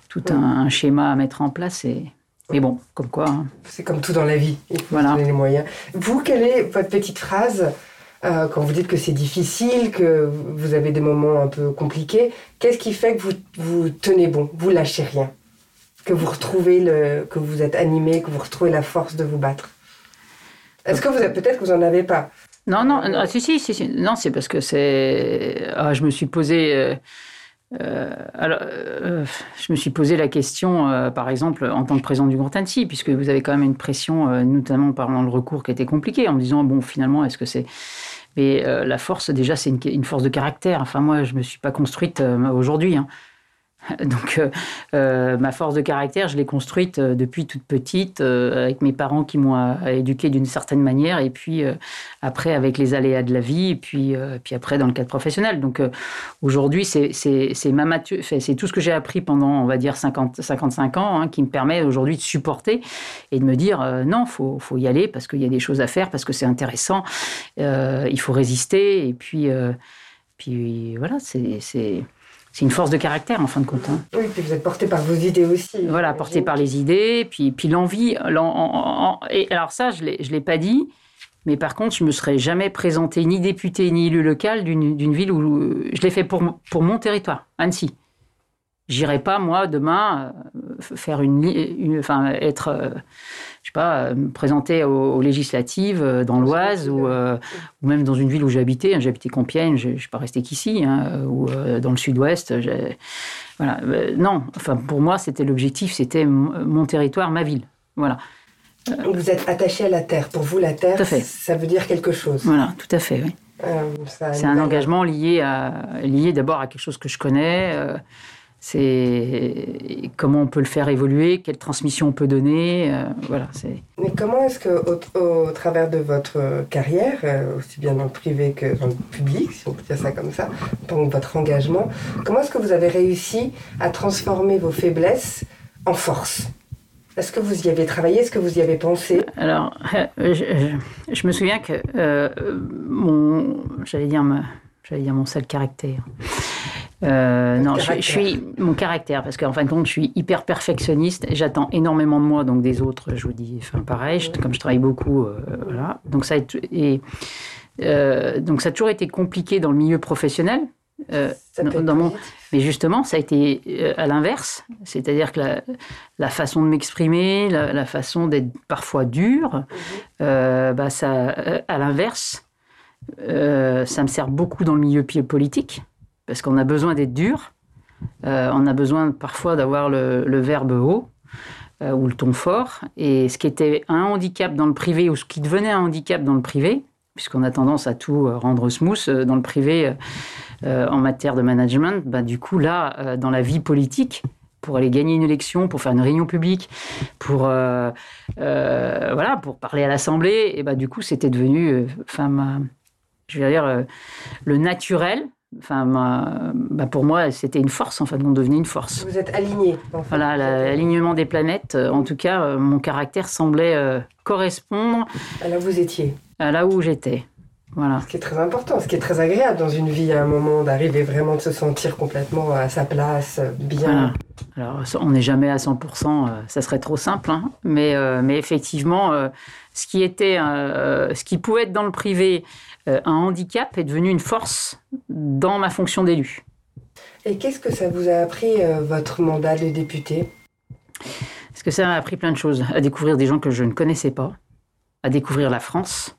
tout un, schéma à mettre en place et mais bon, comme quoi. Hein. C'est comme tout dans la vie. Il faut donner les moyens. Vous, quelle est votre petite phrase euh, quand vous dites que c'est difficile, que vous avez des moments un peu compliqués Qu'est-ce qui fait que vous vous tenez bon, vous lâchez rien, que vous retrouvez le, que vous êtes animé, que vous retrouvez la force de vous battre? Est-ce que vous peut-être que vous en avez pas non, non, non si, si, si, non, c'est parce que c'est. Ah, je me suis posé. Euh, euh, euh, je me suis posé la question, par exemple, en tant que président du Grand Annecy, puisque vous avez quand même une pression, notamment par le recours qui était compliqué, en me disant bon, finalement, est-ce que c'est mais la force, déjà, c'est une, une, force de caractère. Enfin, moi, je ne me suis pas construite aujourd'hui. Hein. Donc, euh, euh, ma force de caractère, je l'ai construite euh, depuis toute petite, avec mes parents qui m'ont éduquée d'une certaine manière, et puis après avec les aléas de la vie, et puis, puis après dans le cadre professionnel. Donc, aujourd'hui, c'est tout ce que j'ai appris pendant, on va dire, 50, 55 ans, hein, qui me permet aujourd'hui de supporter et de me dire non, faut, faut y aller parce qu'il y a des choses à faire, parce que c'est intéressant, il faut résister, et puis, puis voilà, c'est c'est une force de caractère en fin de compte. Hein. Oui, puis vous êtes porté par vos idées aussi. Voilà, porté par les idées, puis, puis l'envie. Et alors ça, je ne l'ai pas dit, mais par contre, je ne me serais jamais présenté ni député ni élu local d'une ville où je l'ai fait pour, pour mon territoire, Annecy. J'irai pas moi demain euh, faire une, une enfin être euh, je sais pas, euh, me présenter aux, législatives euh, dans l'Oise ou, euh, ou, même dans une ville où j'habitais. Hein, j'habitais Compiègne, je ne suis pas resté qu'ici, hein, ou dans le sud-ouest. Voilà. non, enfin, pour moi, c'était l'objectif, c'était mon territoire, ma ville. Voilà. Vous êtes attaché à la terre. Pour vous, la terre, ça veut dire quelque chose. Voilà, tout à fait, oui. c'est un engagement lié, à, lié d'abord à quelque chose que je connais c'est comment on peut le faire évoluer, quelle transmission on peut donner. Euh, voilà, c'est... Mais comment est-ce que, au, travers de votre carrière, euh, aussi bien dans le privé que dans le public, si on peut dire ça comme ça, pendant votre engagement, comment est-ce que vous avez réussi à transformer vos faiblesses en force? Est-ce que vous y avez travaillé? Est-ce que vous y avez pensé? Alors, euh, je, me souviens que mon, j'allais dire, j'allais dire mon seul caractère. Euh, non, je, suis mon caractère parce qu'en fin de compte, je suis hyper perfectionniste. J'attends énormément de moi, donc des autres, je vous dis, enfin pareil. comme je travaille beaucoup, euh, voilà. Donc ça, et, euh, donc ça a toujours été compliqué dans le milieu professionnel. Ça dans, mon, Mais justement, ça a été à l'inverse, c'est-à-dire que la, façon de m'exprimer, la, façon d'être parfois dur, mhm. bah ça, à l'inverse, ça me sert beaucoup dans le milieu politique, parce qu'on a besoin d'être dur, on a besoin parfois d'avoir le, verbe haut ou le ton fort, et ce qui était un handicap dans le privé ou ce qui devenait un handicap dans le privé, puisqu'on a tendance à tout rendre smooth dans le privé euh, en matière de management, bah, du coup, là, euh, dans la vie politique, pour aller gagner une élection, pour faire une réunion publique, pour, euh, voilà, pour parler à l'Assemblée, et bah, du coup, c'était devenu, enfin, je veux dire, le naturel. Enfin, bah, pour moi, c'était une force, en fait, on devenait une force. Vous êtes aligné. Voilà, l'alignement des planètes. En tout cas, mon caractère semblait correspondre. À là où vous étiez. À là où j'étais. Ce qui est très important, ce qui est très agréable dans une vie à un moment d'arriver vraiment de se sentir complètement à sa place, bien. Alors, on n'est jamais à 100%, euh, ça serait trop simple, hein. mais, euh, mais effectivement, euh, ce, qui était, ce qui pouvait être dans le privé un handicap est devenu une force dans ma fonction d'élu. Et qu'est-ce que ça vous a appris, votre mandat de député? Parce que ça m'a appris plein de choses, à découvrir des gens que je ne connaissais pas, à découvrir la France,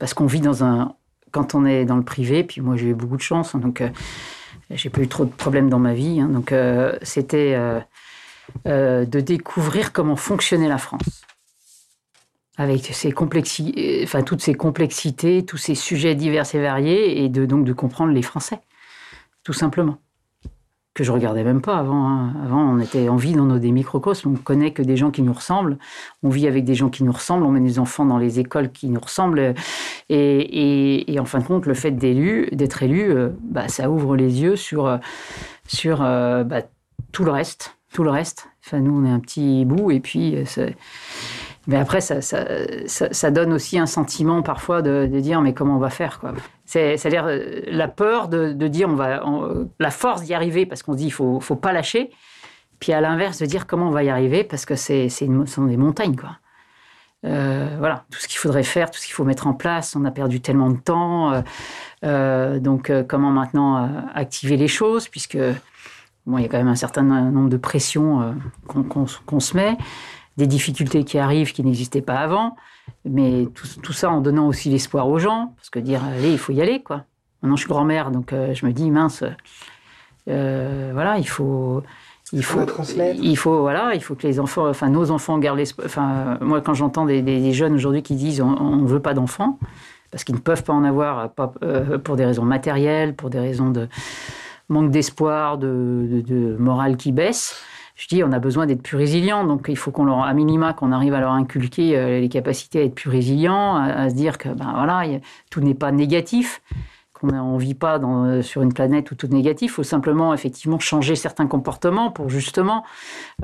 parce qu'on vit dans un. Quand on est dans le privé, puis moi j'ai eu beaucoup de chance, hein, donc euh, j'ai pas eu trop de problèmes dans ma vie. Hein, donc euh, c'était euh, de découvrir comment fonctionnait la France avec ses toutes ces complexités, tous ces sujets divers et variés, et de donc de comprendre les Français, tout simplement que je regardais même pas avant. Hein. Avant, on était en vie dans nos des microcosmes. On connaît que des gens qui nous ressemblent. On vit avec des gens qui nous ressemblent. On met des enfants dans les écoles qui nous ressemblent. Et, en fin de compte, le fait d'être élu, euh, bah, ça ouvre les yeux sur, euh, sur euh, bah, tout le reste. Tout le reste. Enfin, nous, on est un petit bout. Et puis, mais après, ça, ça, ça, donne aussi un sentiment parfois de, de dire mais comment on va faire quoi. C'est-à-dire euh, la peur de, dire on va, la force d'y arriver parce qu'on dit il faut, faut pas lâcher. Puis à l'inverse de dire comment on va y arriver parce que c'est, c'est ce sont des montagnes quoi. Euh, voilà, tout ce qu'il faudrait faire, tout ce qu'il faut mettre en place. On a perdu tellement de temps. Euh, donc, comment maintenant activer les choses Puisque bon, il y a quand même un certain nombre de pressions qu'on, qu'on se met des difficultés qui arrivent qui n'existaient pas avant, mais tout, ça en donnant aussi l'espoir aux gens, parce que dire, allez, il faut y aller, quoi. Maintenant, je suis grand-mère, donc euh, je me dis, mince, euh, voilà, il faut... Il faut, il faut, voilà, il faut que les enfants, enfin nos enfants gardent l'espoir. Enfin, moi, quand j'entends des, jeunes aujourd'hui qui disent on ne veut pas d'enfants, parce qu'ils ne peuvent pas en avoir, pas, euh, pour des raisons matérielles, pour des raisons de manque d'espoir, de, de, morale qui baisse, je dis, on a besoin d'être plus résilient. Donc, il faut qu'on leur, à minima, qu'on arrive à leur inculquer euh, les capacités à être plus résilients, à, se dire que, ben voilà, tout n'est pas négatif, qu'on ne vit pas euh, sur une planète où tout est négatif. Il faut simplement, effectivement, changer certains comportements pour justement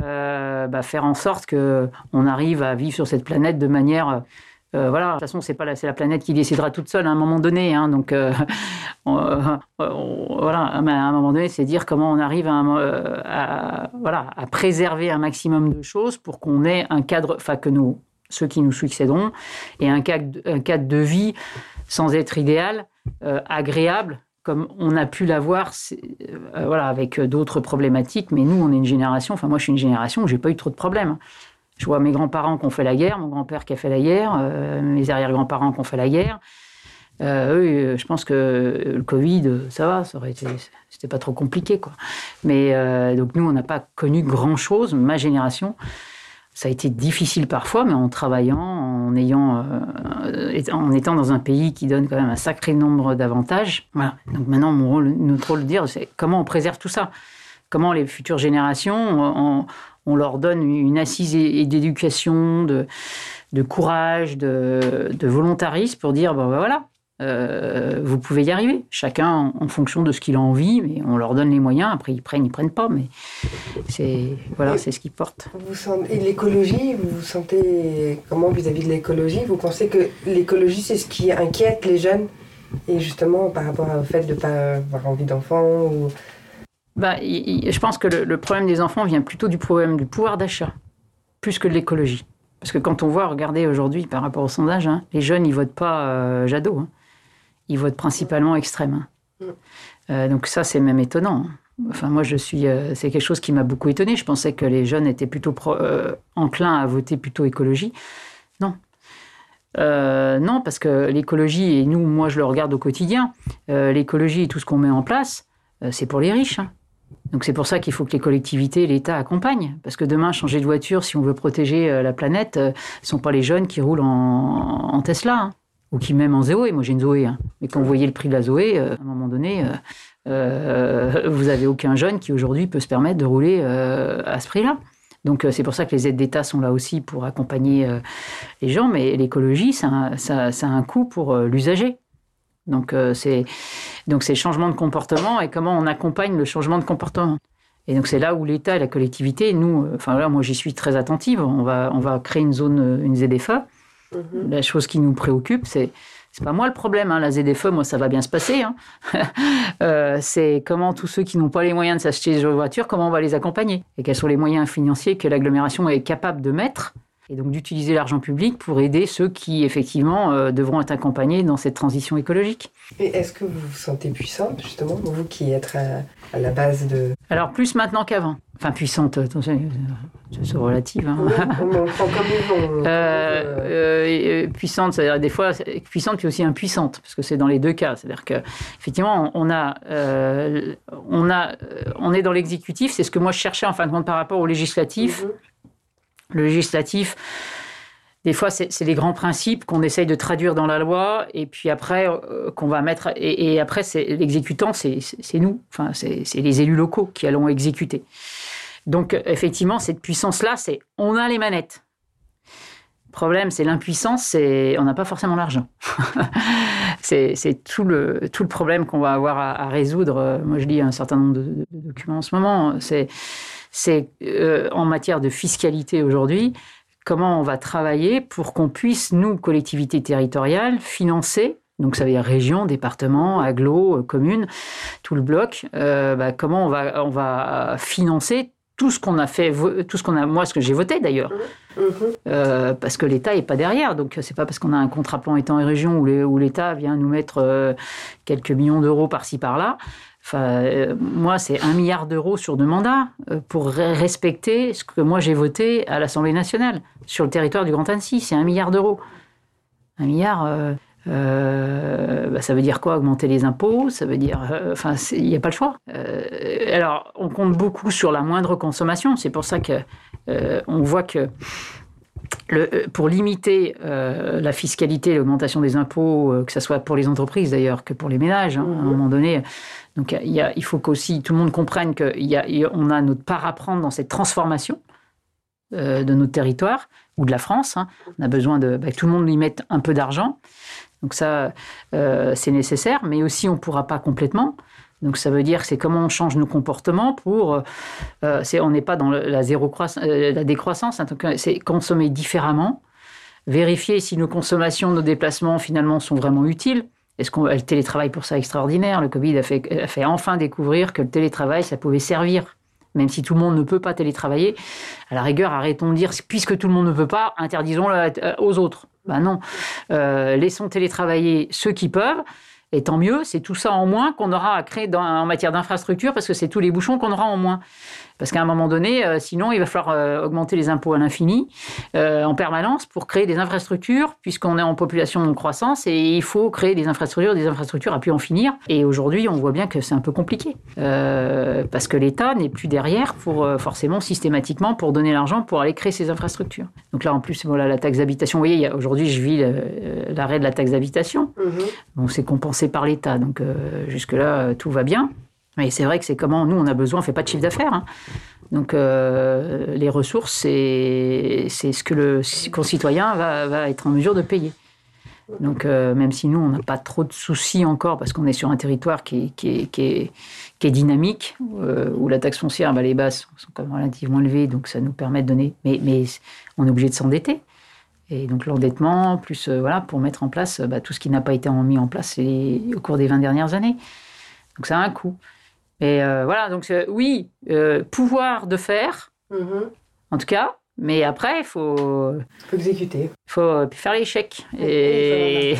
euh, bah, faire en sorte que on arrive à vivre sur cette planète de manière euh, voilà, de toute façon, c'est pas la, la planète qui décidera toute seule à un moment donné. Hein, donc, euh, euh, voilà, à un moment donné, c'est dire comment on arrive à, voilà, à préserver un maximum de choses pour qu'on ait un cadre, enfin que nous, ceux qui nous succéderont, et un cadre, un cadre de vie sans être idéal, agréable, comme on a pu l'avoir voilà, avec d'autres problématiques. Mais nous, on est une génération, enfin moi je suis une génération où j'ai pas eu trop de problèmes. Je vois mes grands-parents qui ont fait la guerre, mon grand-père qui a fait la guerre, euh, mes arrière-grands-parents qui ont fait la guerre. Euh, eux, euh, je pense que le Covid, ça va, ça aurait c'était pas trop compliqué. Mais donc nous, on n'a pas connu grand-chose, ma génération. Ça a été difficile parfois, mais en travaillant, en ayant, en étant dans un pays qui donne quand même un sacré nombre d'avantages. Voilà. Donc maintenant, mon rôle, notre rôle de dire, c'est comment on préserve tout ça? Comment les futures générations, on leur donne une assise d'éducation, de, de, courage, de, volontarisme pour dire, ben, ben voilà, euh, vous pouvez y arriver. Chacun en, fonction de ce qu'il a envie, mais on leur donne les moyens. Après, ils prennent, ils prennent pas, mais c'est voilà, c'est ce qu'ils portent. Vous et l'écologie, vous vous sentez comment vis-à-vis de l'écologie? Vous pensez que l'écologie, c'est ce qui inquiète les jeunes? Et justement par rapport au fait de ne pas avoir envie d'enfants ou bah, je pense que le, problème des enfants vient plutôt du problème du pouvoir d'achat, plus que de l'écologie. Parce que quand on voit, regardez aujourd'hui par rapport au sondage, hein, les jeunes, ils votent pas euh, Jadot. Hein. Ils votent principalement extrême. Hein. Mm. donc ça, c'est même étonnant. Enfin, moi, je suis. c'est quelque chose qui m'a beaucoup étonné. Je pensais que les jeunes étaient plutôt enclins à voter plutôt écologie. Non. non, parce que l'écologie, et nous, moi, je le regarde au quotidien, l'écologie et tout ce qu'on met en place, c'est pour les riches. Donc c'est pour ça qu'il faut que les collectivités, l'État accompagnent. Parce que demain, changer de voiture, si on veut protéger euh, la planète, euh, ce ne sont pas les jeunes qui roulent en, Tesla. Hein. ou qui même en Zoé. Moi, j'ai une Zoé. Hein. Mais quand vous voyez le prix de la Zoé, euh, à un moment donné, vous n'avez aucun jeune qui aujourd'hui peut se permettre de rouler à ce prix-là. Donc c'est pour ça que les aides d'État sont là aussi pour accompagner les gens. Mais l'écologie, ça, a un coût pour l'usager. Donc c'est donc c'est changement de comportement et comment on accompagne le changement de comportement. Et donc c'est là où l'État et la collectivité, nous, euh, enfin là moi j'y suis très attentive. On va on va créer une zone, une ZDFE. Mhm. La chose qui nous préoccupe, c'est c'est pas moi le problème, hein, la ZDFE, moi ça va bien se passer. Hein. euh, c'est comment tous ceux qui n'ont pas les moyens de s'acheter des voitures, comment on va les accompagner? Et quels sont les moyens financiers que l'agglomération est capable de mettre et donc d'utiliser l'argent public pour aider ceux qui effectivement euh, devront être accompagnés dans cette transition écologique. Et est-ce que vous vous sentez puissante justement, vous qui êtes à, la base de... Alors plus maintenant qu'avant. Enfin puissante, c'est relative. Hein. on, prend comme euh, euh, puissante, c'est-à-dire des fois puissante puis aussi impuissante, parce que c'est dans les deux cas. C'est-à-dire que effectivement on a, on a, on est dans l'exécutif. C'est ce que moi je cherchais en fin de compte par rapport au législatif. Mhm. Le législatif, des fois, c'est les grands principes qu'on essaye de traduire dans la loi, et puis après, euh, qu'on va mettre. Et, après, l'exécutant, c'est nous, enfin, c'est les élus locaux qui allons exécuter. Donc, effectivement, cette puissance-là, c'est on a les manettes. Le problème, c'est l'impuissance, c'est on n'a pas forcément l'argent. c'est tout le, tout le problème qu'on va avoir à, résoudre. Moi, je lis un certain nombre de documents en ce moment. C'est c'est euh, en matière de fiscalité aujourd'hui, comment on va travailler pour qu'on puisse, nous, collectivités territoriales, financer donc ça veut dire région, département, aglo, euh, commune, tout le bloc. Euh, bah, comment on va, on va financer tout ce qu'on a fait, tout ce qu'on a, moi ce que j'ai voté d'ailleurs, mmh. Mmh. parce que l'État n'est pas derrière. Donc c'est pas parce qu'on a un contrat plan État et région où l'État vient nous mettre quelques millions d'euros par-ci par-là Euh, moi, c'est un milliard d'euros sur deux mandats euh, pour respecter ce que moi j'ai voté à l'Assemblée nationale sur le territoire du Grand Annecy. C'est un milliard d'euros. Un milliard, euh, bah, ça veut dire quoi Augmenter les impôts? Ça veut dire, enfin, il n'y a pas le choix. alors, on compte beaucoup sur la moindre consommation. C'est pour ça que on voit que le, pour limiter la fiscalité, l'augmentation des impôts, que ce soit pour les entreprises d'ailleurs que pour les ménages, hein, à un mmh. moment donné, donc il, faut qu'aussi tout le monde comprenne qu'on a, a notre part à prendre dans cette transformation euh, de notre territoire ou de la France. Hein. On a besoin de, bah, que tout le monde y mette un peu d'argent. Donc ça, euh, c'est nécessaire, mais aussi on ne pourra pas complètement. Donc ça veut dire que c'est comment on change nos comportements pour... Euh, on n'est pas dans la, zéro la décroissance, hein. c'est consommer différemment, vérifier si nos consommations, nos déplacements finalement sont vraiment utiles. Est-ce qu'on le télétravail pour ça extraordinaire? Le Covid a fait, enfin découvrir que le télétravail, ça pouvait servir. Même si tout le monde ne peut pas télétravailler, à la rigueur, arrêtons de dire puisque tout le monde ne peut pas, interdisons-le aux autres. Ben non, euh, laissons télétravailler ceux qui peuvent. Et tant mieux, c'est tout ça en moins qu'on aura à créer en matière d'infrastructure parce que c'est tous les bouchons qu'on aura en moins. Parce qu'à un moment donné, euh, sinon, il va falloir euh, augmenter les impôts à l'infini, euh, en permanence, pour créer des infrastructures, puisqu'on est en population en croissance, et il faut créer des infrastructures, des infrastructures à plus en finir. Et aujourd'hui, on voit bien que c'est un peu compliqué. parce que l'État n'est plus derrière pour, forcément, systématiquement, pour donner l'argent pour aller créer ces infrastructures. Donc là, en plus, voilà, la taxe d'habitation, vous voyez, aujourd'hui, je vis l'arrêt de la taxe d'habitation. Mmh. c'est compensé par l'État. Donc jusque-là, tout va bien. Mais c'est vrai que c'est comment nous on a besoin, on fait pas de chiffre d'affaires. Hein. Donc euh, les ressources, c'est ce que le concitoyen va, va, être en mesure de payer. Donc euh, même si nous on n'a pas trop de soucis encore parce qu'on est sur un territoire qui, qui, qui, est, qui est, dynamique euh, où la taxe foncière, bah, les bases sont quand même relativement élevées, donc ça nous permet de donner. Mais, mais on est obligé de s'endetter. Et donc l'endettement, plus voilà, pour mettre en place bah, tout ce qui n'a pas été mis en place au cours des 20 dernières années. Donc ça a un coût. Et euh, voilà, donc oui, euh, pouvoir de faire, mm-hmm. en tout cas, Mais après, il faut, faut exécuter. Il faut faire les chèques. Et,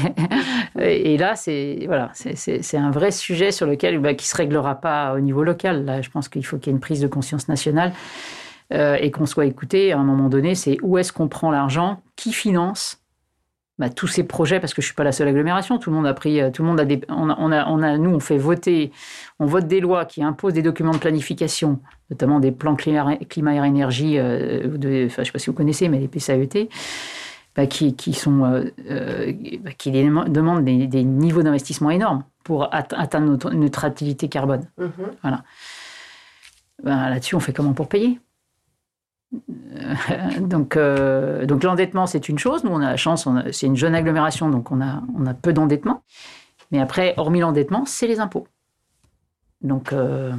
et là, c'est voilà, c'est un vrai sujet sur lequel bah, qui se réglera pas au niveau local. Là, je pense qu'il faut qu'il y ait une prise de conscience nationale euh, et qu'on soit écouté à un moment donné. C'est où est-ce qu'on prend l'argent, qui finance bah, tous ces projets, parce que je suis pas la seule agglomération, tout le monde a pris, euh, tout le monde a, des, on, a, on, a, nous, on fait voter, on vote des lois qui imposent des documents de planification, notamment des plans climat, climat air, énergie, euh, de, enfin, je sais pas si vous connaissez, mais les PCAET, bah, qui, qui, sont, euh, bah, qui demandent des, niveaux d'investissement énormes pour atteindre notre neutralité carbone. Mm-hmm. Voilà. Bah, là-dessus, on fait comment pour payer? Donc, euh, donc l'endettement, c'est une chose. Nous, on a la chance, c'est une jeune agglomération, donc on a, on a peu d'endettement. Mais après, hormis l'endettement, c'est les impôts. Donc, euh,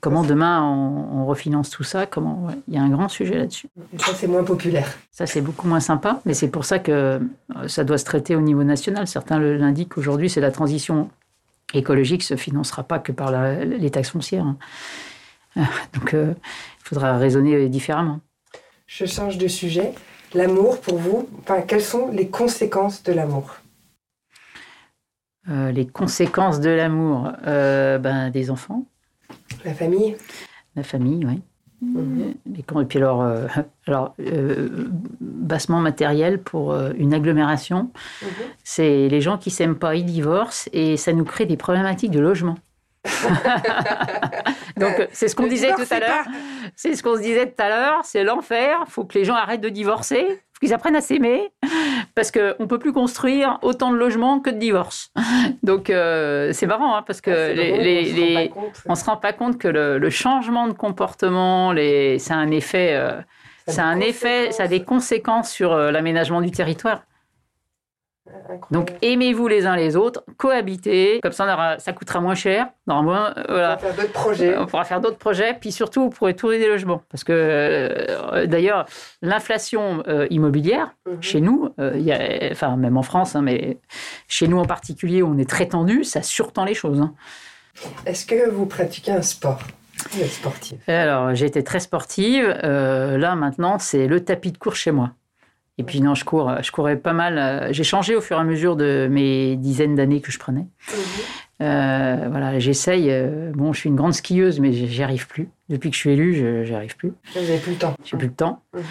comment demain on, refinance tout ça? Comment Il y a un grand sujet là-dessus. Ça, c'est moins populaire. Ça, c'est beaucoup moins sympa, mais c'est pour ça que euh, ça doit se traiter au niveau national. Certains l'indiquent aujourd'hui, c'est la transition écologique se financera pas que par les taxes foncières. Hein. Donc, il faudra raisonner différemment. Je change de sujet. L'amour, pour vous, enfin, quelles sont les conséquences de l'amour euh, Les conséquences de l'amour, euh, ben, des enfants. La famille La famille, oui. Mhm. Et puis alors, euh, alors bassement matériel pour une agglomération, mhm. c'est les gens qui s'aiment pas, ils divorcent et ça nous crée des problématiques de logement. Donc c'est ce qu'on disait tout à l'heure. C'est ce qu'on se disait tout à l'heure, c'est l'enfer. Il faut que les gens arrêtent de divorcer, faut qu'ils apprennent à s'aimer, parce qu'on ne peut plus construire autant de logements que de divorces. Donc euh, c'est marrant, hein, parce que ah, les, on ne se, rend pas compte que le, changement de comportement, c'est un effet... Euh, c'est un effet, ça a des conséquences sur euh, l'aménagement du territoire. Donc aimez-vous les uns les autres, cohabitez, comme ça ça coûtera moins cher. Normalement, euh, voilà. On pourra faire d'autres projets. On pourra faire d'autres projets, puis surtout vous pourrez trouver des logements. Parce que euh, d'ailleurs, l'inflation euh, immobilière, mhm. chez nous, y a, enfin même en France, hein, mais chez nous en particulier, où on est très tendu, ça surtend les choses. Hein. Est-ce que vous pratiquez un sport? Sportive Alors, j'ai été très sportive. là, maintenant, c'est le tapis de course chez moi. Et puis non, je cours, je courais pas mal. Euh, j'ai changé au fur et à mesure de mes dizaines d'années que je prenais. Mhm. Euh, voilà, j'essaye. Euh, bon, je suis une grande skieuse, mais j'y arrive plus. Depuis que je suis élue, j'y arrive plus. Vous n'avez plus le temps. J'ai plus le temps. Mhm.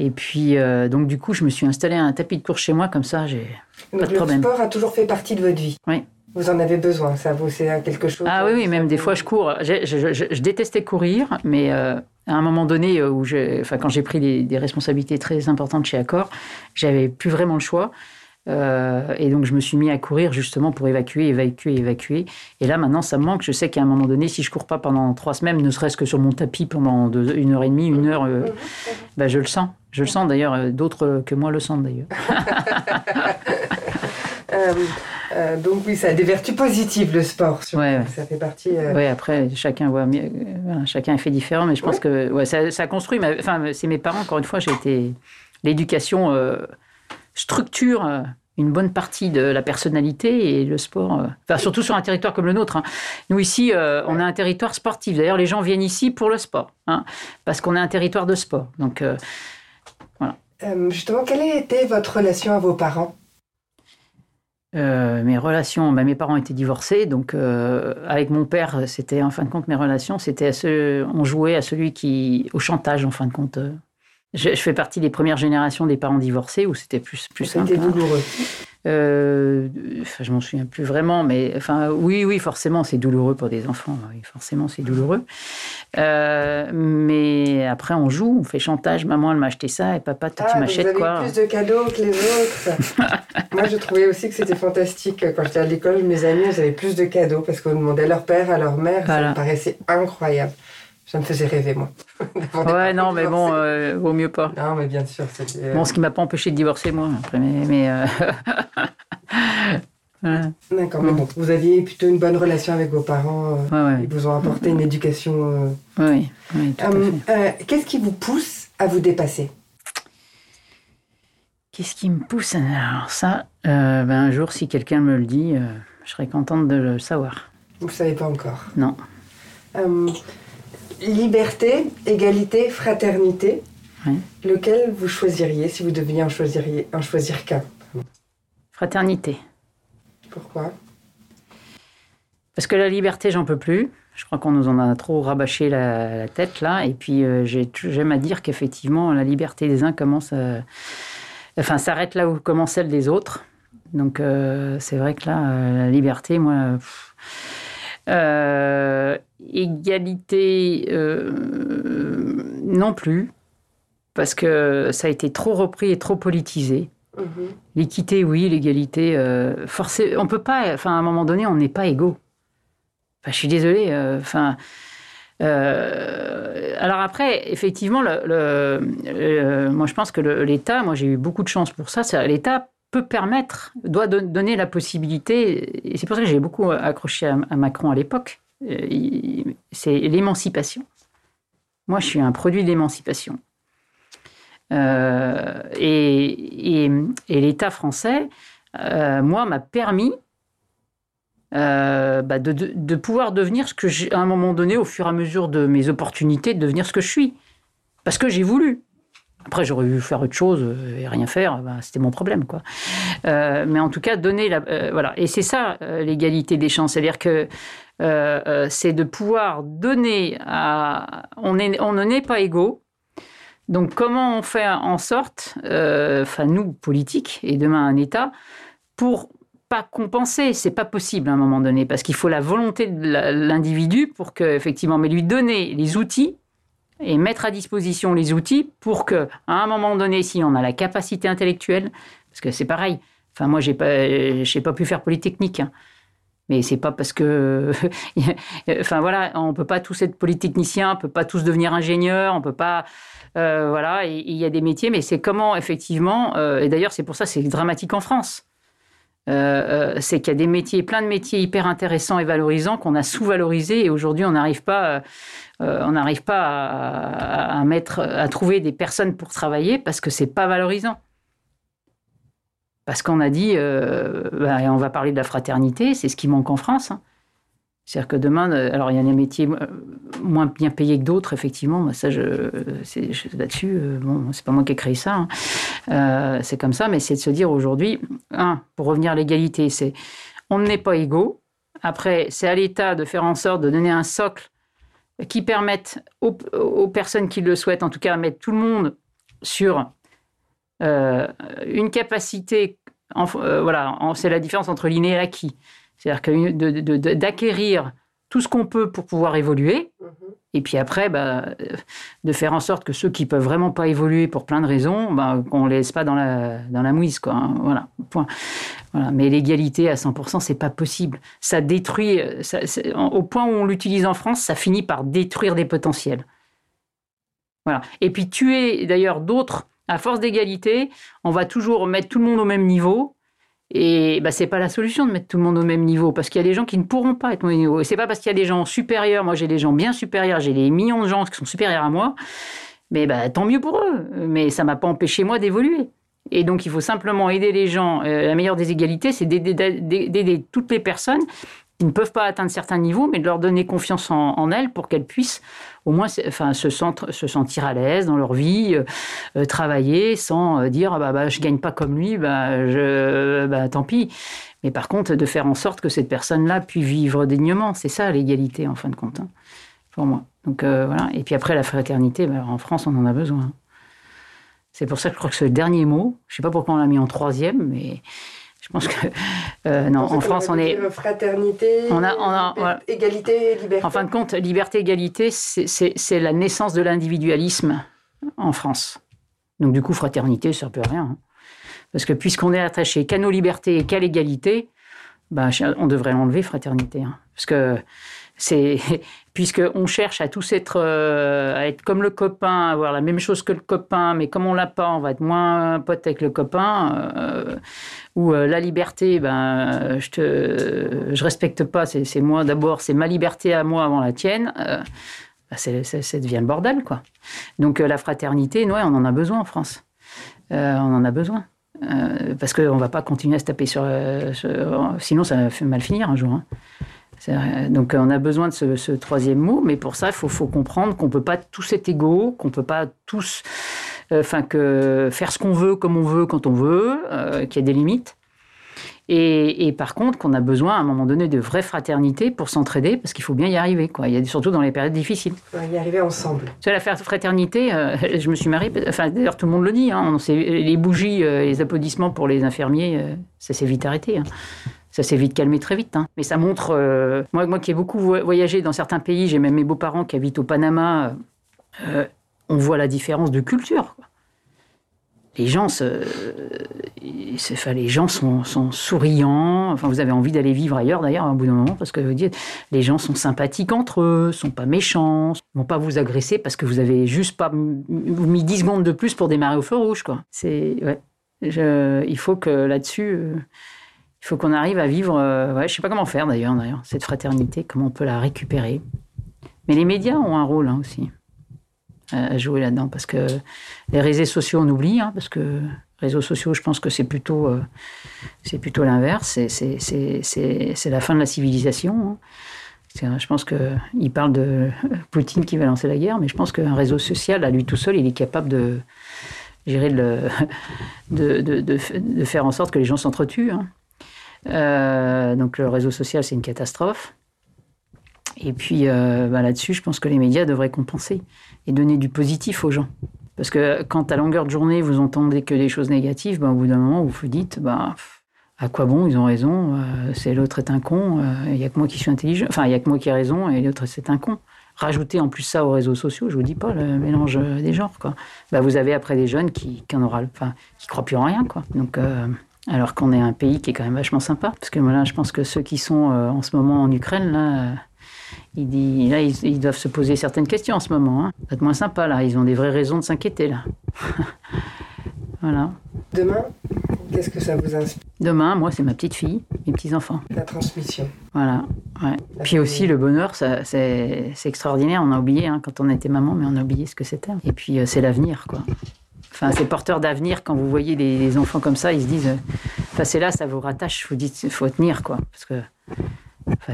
Et puis, donc du coup, je me suis installé un tapis de course chez moi, comme ça, j'ai pas de problème. Le sport a toujours fait partie de votre vie. Oui. Vous en avez besoin, ça vous c'est quelque chose. Ah oui, oui, même des fois je cours. Je, je, détestais courir, mais à un moment donné, euh, où enfin, quand j'ai pris des, responsabilités très importantes chez Accor, j'avais plus vraiment le choix. Euh, et donc, je me suis mis à courir justement pour évacuer, évacuer, évacuer. Et là, maintenant, ça me manque. Je sais qu'à un moment donné, si je cours pas pendant trois semaines, ne serait-ce que sur mon tapis pendant une heure et demie, une heure, euh, bah, je le sens. Je le sens d'ailleurs. D'autres que moi le sentent d'ailleurs. Euh, donc oui, ça a des vertus positives le sport. Ouais, Ça fait partie. Euh, oui, après chacun voit, euh, chacun est fait différent, mais je pense que ouais, ça, ça, construit. Enfin, c'est mes parents. Encore une fois, j'ai été l'éducation structure une bonne partie de la personnalité et le sport. enfin, surtout sur un territoire comme le nôtre. Hein. Nous ici, on a un territoire sportif. D'ailleurs, les gens viennent ici pour le sport, hein, parce qu'on a un territoire de sport. Donc voilà. justement, quelle a été votre relation à vos parents? Euh, mes relations, bah, mes parents étaient divorcés, donc euh, avec mon père, c'était en fin de compte mes relations, c'était on jouait à celui qui, au chantage en fin de compte. Je, fais partie des premières générations des parents divorcés où c'était plus plus simple. C'était hein. Euh, je m'en souviens plus vraiment, mais enfin, oui, oui, forcément, c'est douloureux pour des enfants. Oui, forcément, c'est douloureux. Euh, mais après, on joue, on fait chantage. Maman, elle m'a acheté ça, et papa, toi, tu ah, m'achètes quoi plus de cadeaux que les autres. Moi, je trouvais aussi que c'était fantastique. Quand j'étais à l'école, mes amis, avaient plus de cadeaux parce qu'on demandait à leur père, à leur mère. Ça me paraissait incroyable. Ça me faisait rêver, moi. ouais, non, mais bon, euh, vaut mieux pas. Non, mais bien sûr. Bon, ce qui m'a pas empêché de divorcer, moi, après, mais. mais D'accord, mais bon, vous aviez plutôt une bonne relation avec vos parents. Euh, Ils vous ont apporté une éducation. Euh... Oui, oui, euh, euh, Qu'est-ce qui vous pousse à vous dépasser? Qu'est-ce qui me pousse? Alors ça, ben, un jour, si quelqu'un me le dit, je serais contente de le savoir. Vous ne savez pas encore? Non. Liberté, égalité, fraternité. Lequel vous choisiriez si vous deviez en choisir, en choisir qu'un? Fraternité. Pourquoi? Parce que la liberté, j'en peux plus. Je crois qu'on nous en a trop rabâché la, tête là. Et puis euh, j'aime à dire qu'effectivement, la liberté des uns commence à... Enfin, s'arrête là où commence celle des autres. Donc euh, c'est vrai que là, euh, la liberté, moi... égalité, non plus. Parce que ça a été trop repris et trop politisé. Mhm. L'équité, oui, l'égalité, euh, forcé, on peut pas, enfin, à un moment donné, on n'est pas égaux. Enfin, je suis désolée, euh, enfin. Euh, alors après, effectivement, le, moi je pense que l'État, moi j'ai eu beaucoup de chance pour ça, l'État peut permettre, doit donner la possibilité, et c'est pour ça que j'ai beaucoup accroché à, à Macron à l'époque, c'est l'émancipation. Moi je suis un produit d'émancipation. Euh, et, l'État français, euh, moi, m'a permis euh, bah, de, pouvoir devenir ce que j'ai, à un moment donné, au fur et à mesure de mes opportunités, de devenir ce que je suis. Parce que j'ai voulu. Après, j'aurais pu faire autre chose et rien faire, bah, c'était mon problème, quoi. mais en tout cas, donner la, voilà. Et c'est ça l'égalité des chances, c'est-à-dire que c'est de pouvoir donner à, on, est, ne pas égaux, donc comment on fait en sorte, euh, enfin nous politiques et demain un État, pour pas compenser, c'est pas possible à un moment donné, parce qu'il faut la volonté de l'individu pour que effectivement, mais lui donner les outils et mettre à disposition les outils pour que, à un moment donné, si on a la capacité intellectuelle, parce que c'est pareil. Enfin, moi, j'ai pas, j'ai pas pu faire polytechnique. Hein. Mais c'est pas parce que, enfin voilà, on peut pas tous être polytechnicien, on peut pas tous devenir ingénieur, on peut pas, euh, voilà, il y a des métiers, mais c'est comment effectivement, euh, et d'ailleurs c'est pour ça c'est dramatique en France. Euh, c'est qu'il y a des métiers, plein de métiers hyper intéressants et valorisants qu'on a sous-valorisés et aujourd'hui on n'arrive pas, on n'arrive pas à, trouver des personnes pour travailler parce que c'est pas valorisant. Parce qu'on a dit, bah, on va parler de la fraternité, c'est ce qui manque en France. Hein. C'est-à-dire que demain, euh, alors il y a des métiers euh, moins bien payés que d'autres, effectivement. Ça, je, là-dessus, euh, bon, c'est pas moi qui ai créé ça. Hein. c'est comme ça, mais c'est de se dire aujourd'hui, pour revenir à l'égalité, c'est on n'est pas égaux. Après, c'est à l'État de faire en sorte de donner un socle qui permette aux, personnes qui le souhaitent, en tout cas, mettre tout le monde sur une capacité. voilà, c'est la différence entre l'inné et l'acquis. C'est-à-dire d'acquérir tout ce qu'on peut pour pouvoir évoluer. Et puis après, bah, de faire en sorte que ceux qui peuvent vraiment pas évoluer pour plein de raisons, bah, qu'on ne laisse pas dans la, dans la mouise. Quoi, hein. voilà, point. Voilà. Mais l'égalité à 100%, c'est pas possible. Ça détruit, au point où on l'utilise en France, ça finit par détruire des potentiels. Voilà. Et puis tuer d'ailleurs d'autres, à force d'égalité, on va toujours mettre tout le monde au même niveau, et bah, ce n'est pas la solution de mettre tout le monde au même niveau, parce qu'il y a des gens qui ne pourront pas être au même niveau. Et ce n'est pas parce qu'il y a des gens supérieurs, moi j'ai des gens bien supérieurs, j'ai des millions de gens qui sont supérieurs à moi, mais bah, tant mieux pour eux. Mais ça m'a pas empêché moi d'évoluer. Et donc il faut simplement aider les gens. Euh, la meilleure des égalités, c'est d'aider toutes les personnes qui ne peuvent pas atteindre certains niveaux, mais de leur donner confiance en, elles pour qu'elles puissent au moins enfin, se, se sentir à l'aise dans leur vie, euh, euh, travailler sans euh, dire ah bah, bah, je gagne pas comme lui, bah, bah, tant pis. Mais par contre, de faire en sorte que cette personne-là puisse vivre dignement, c'est ça l'égalité en fin de compte, hein, pour moi. Donc voilà. Et puis après, la fraternité, bah, en France, on en a besoin. C'est pour ça que je crois que ce dernier mot, je ne sais pas pourquoi on l'a mis en troisième, mais je pense que euh, non, en France, on est fraternité, on a, on a égalité, liberté. En fin de compte, liberté, égalité, c'est la naissance de l'individualisme en France. Donc du coup, fraternité, ça ne peut rien. Hein. Parce que puisqu'on est attaché qu'à nos libertés et qu'à l'égalité, ben, on devrait l'enlever, fraternité. Hein. Parce que c'est puisqu'on cherche à tous être, euh, à être comme le copain, avoir la même chose que le copain, mais comme on l'a pas, on va être moins pote avec le copain. Euh, ou euh, la liberté, ben, je te, je respecte pas, c'est moi d'abord, c'est ma liberté à moi avant la tienne. Ben, ça devient le bordel, quoi. Donc la fraternité, ouais, on en a besoin en France. on en a besoin. parce qu'on ne va pas continuer à se taper sur, Sinon, ça va mal finir un jour. Hein. Donc on a besoin de ce, troisième mot, mais pour ça, il faut, comprendre qu'on ne peut pas tous être égaux, qu'on ne peut pas tous enfin que faire ce qu'on veut comme on veut quand on veut, qu'il y a des limites. Et, par contre, qu'on a besoin à un moment donné de vraie fraternité pour s'entraider, parce qu'il faut bien y arriver, quoi. Il y a surtout dans les périodes difficiles. Y arriver ensemble. C'est la fraternité. Euh, je me suis mariée. Enfin, d'ailleurs, tout le monde le dit. Hein, les bougies, euh, les applaudissements pour les infirmiers, euh, ça s'est vite arrêté. Hein. Ça s'est vite calmé très vite. Hein. Mais ça montre. moi, moi qui ai beaucoup voyagé dans certains pays, j'ai même mes beaux-parents qui habitent au Panama. on voit la différence de culture. Les gens, sont, souriants. Enfin, vous avez envie d'aller vivre ailleurs, d'ailleurs, à un bout d'un moment, parce que vous dites, les gens sont sympathiques entre eux, sont pas méchants, vont pas vous agresser parce que vous avez juste pas mis 10 secondes de plus pour démarrer au feu rouge, il faut que là-dessus, euh, il faut qu'on arrive à vivre. Euh, je sais pas comment faire d'ailleurs, d'ailleurs, cette fraternité, comment on peut la récupérer. Mais les médias ont un rôle hein, aussi à jouer là-dedans. Parce que les réseaux sociaux, on oublie, hein, parce que réseaux sociaux, je pense que c'est plutôt, euh, c'est plutôt l'inverse. C'est la fin de la civilisation. Hein. Je pense qu'il parle de Poutine qui va lancer la guerre, mais je pense qu'un réseau social, à lui tout seul, il est capable de, gérer de, de, de, faire en sorte que les gens s'entretuent. Euh, donc le réseau social, c'est une catastrophe. Et puis euh, bah, là-dessus, je pense que les médias devraient compenser et donner du positif aux gens. Parce que quand à longueur de journée, vous entendez que des choses négatives, bah, au bout d'un moment, vous vous dites, bah, à quoi bon, ils ont raison, euh, c'est l'autre est un con, il n'y a que moi qui suis intelligent, enfin, il n'y a que moi qui ai raison et l'autre c'est un con. Rajoutez en plus ça aux réseaux sociaux, je vous dis pas le mélange des genres. Quoi. Bah, vous avez après des jeunes qui, qui en enfin, qui croient plus en rien. Donc, alors qu'on est un pays qui est quand même vachement sympa. Parce que voilà, je pense que ceux qui sont en ce moment en Ukraine, là, là, ils, doivent se poser certaines questions en ce moment. Hein. Ça va être moins sympa, là. Ils ont des vraies raisons de s'inquiéter, là. voilà. Demain, qu'est-ce que ça vous inspire? Demain, moi, c'est ma petite fille, mes petits-enfants. La transmission. Voilà, ouais. Puis aussi, le bonheur, c'est extraordinaire. On a oublié, hein, quand on était maman, mais on a oublié ce que c'était. Et puis, euh, c'est l'avenir, quoi. Enfin, c'est porteur d'avenir quand vous voyez des, enfants comme ça, ils se disent, euh, enfin, c'est là, ça vous rattache, vous dites, il faut tenir, quoi. Parce que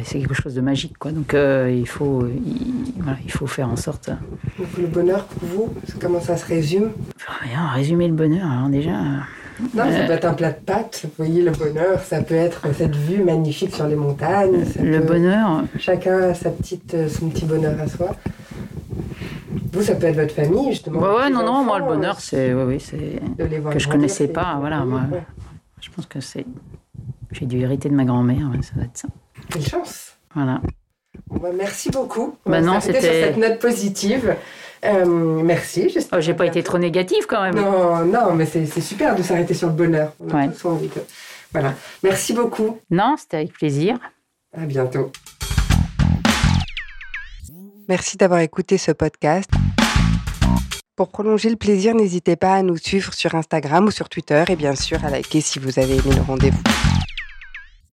c'est quelque chose de magique, quoi. Donc euh, il faut, il, faut faire en sorte. Donc le bonheur pour vous, comment ça se résume? Rien, résumer le bonheur. Alors déjà. Non, ça euh, peut être un plat de pâtes. Vous voyez, le bonheur, ça peut être cette vue magnifique sur les montagnes. Le bonheur. Chacun a sa petite, son petit bonheur à soi. Vous, ça peut être votre famille, justement. Ouais, ouais non, non, moi, le bonheur, c'est. oui, c'est. Que je connaissais pas, voilà. Moi, je pense que c'est. J'ai dû hériter de ma grand-mère, ça doit être ça. Quelle chance. Voilà. Bah, merci beaucoup. Bah non, c'était sur cette note positive. Euh, merci. Oh, J'ai pas été trop négative quand même. Non, non, mais c'est super de s'arrêter sur le bonheur. On a tous envie de... Voilà. Merci beaucoup. Non, c'était avec plaisir. À bientôt. Merci d'avoir écouté ce podcast. Pour prolonger le plaisir, n'hésitez pas à nous suivre sur Instagram ou sur Twitter et bien sûr à liker si vous avez aimé le rendez-vous.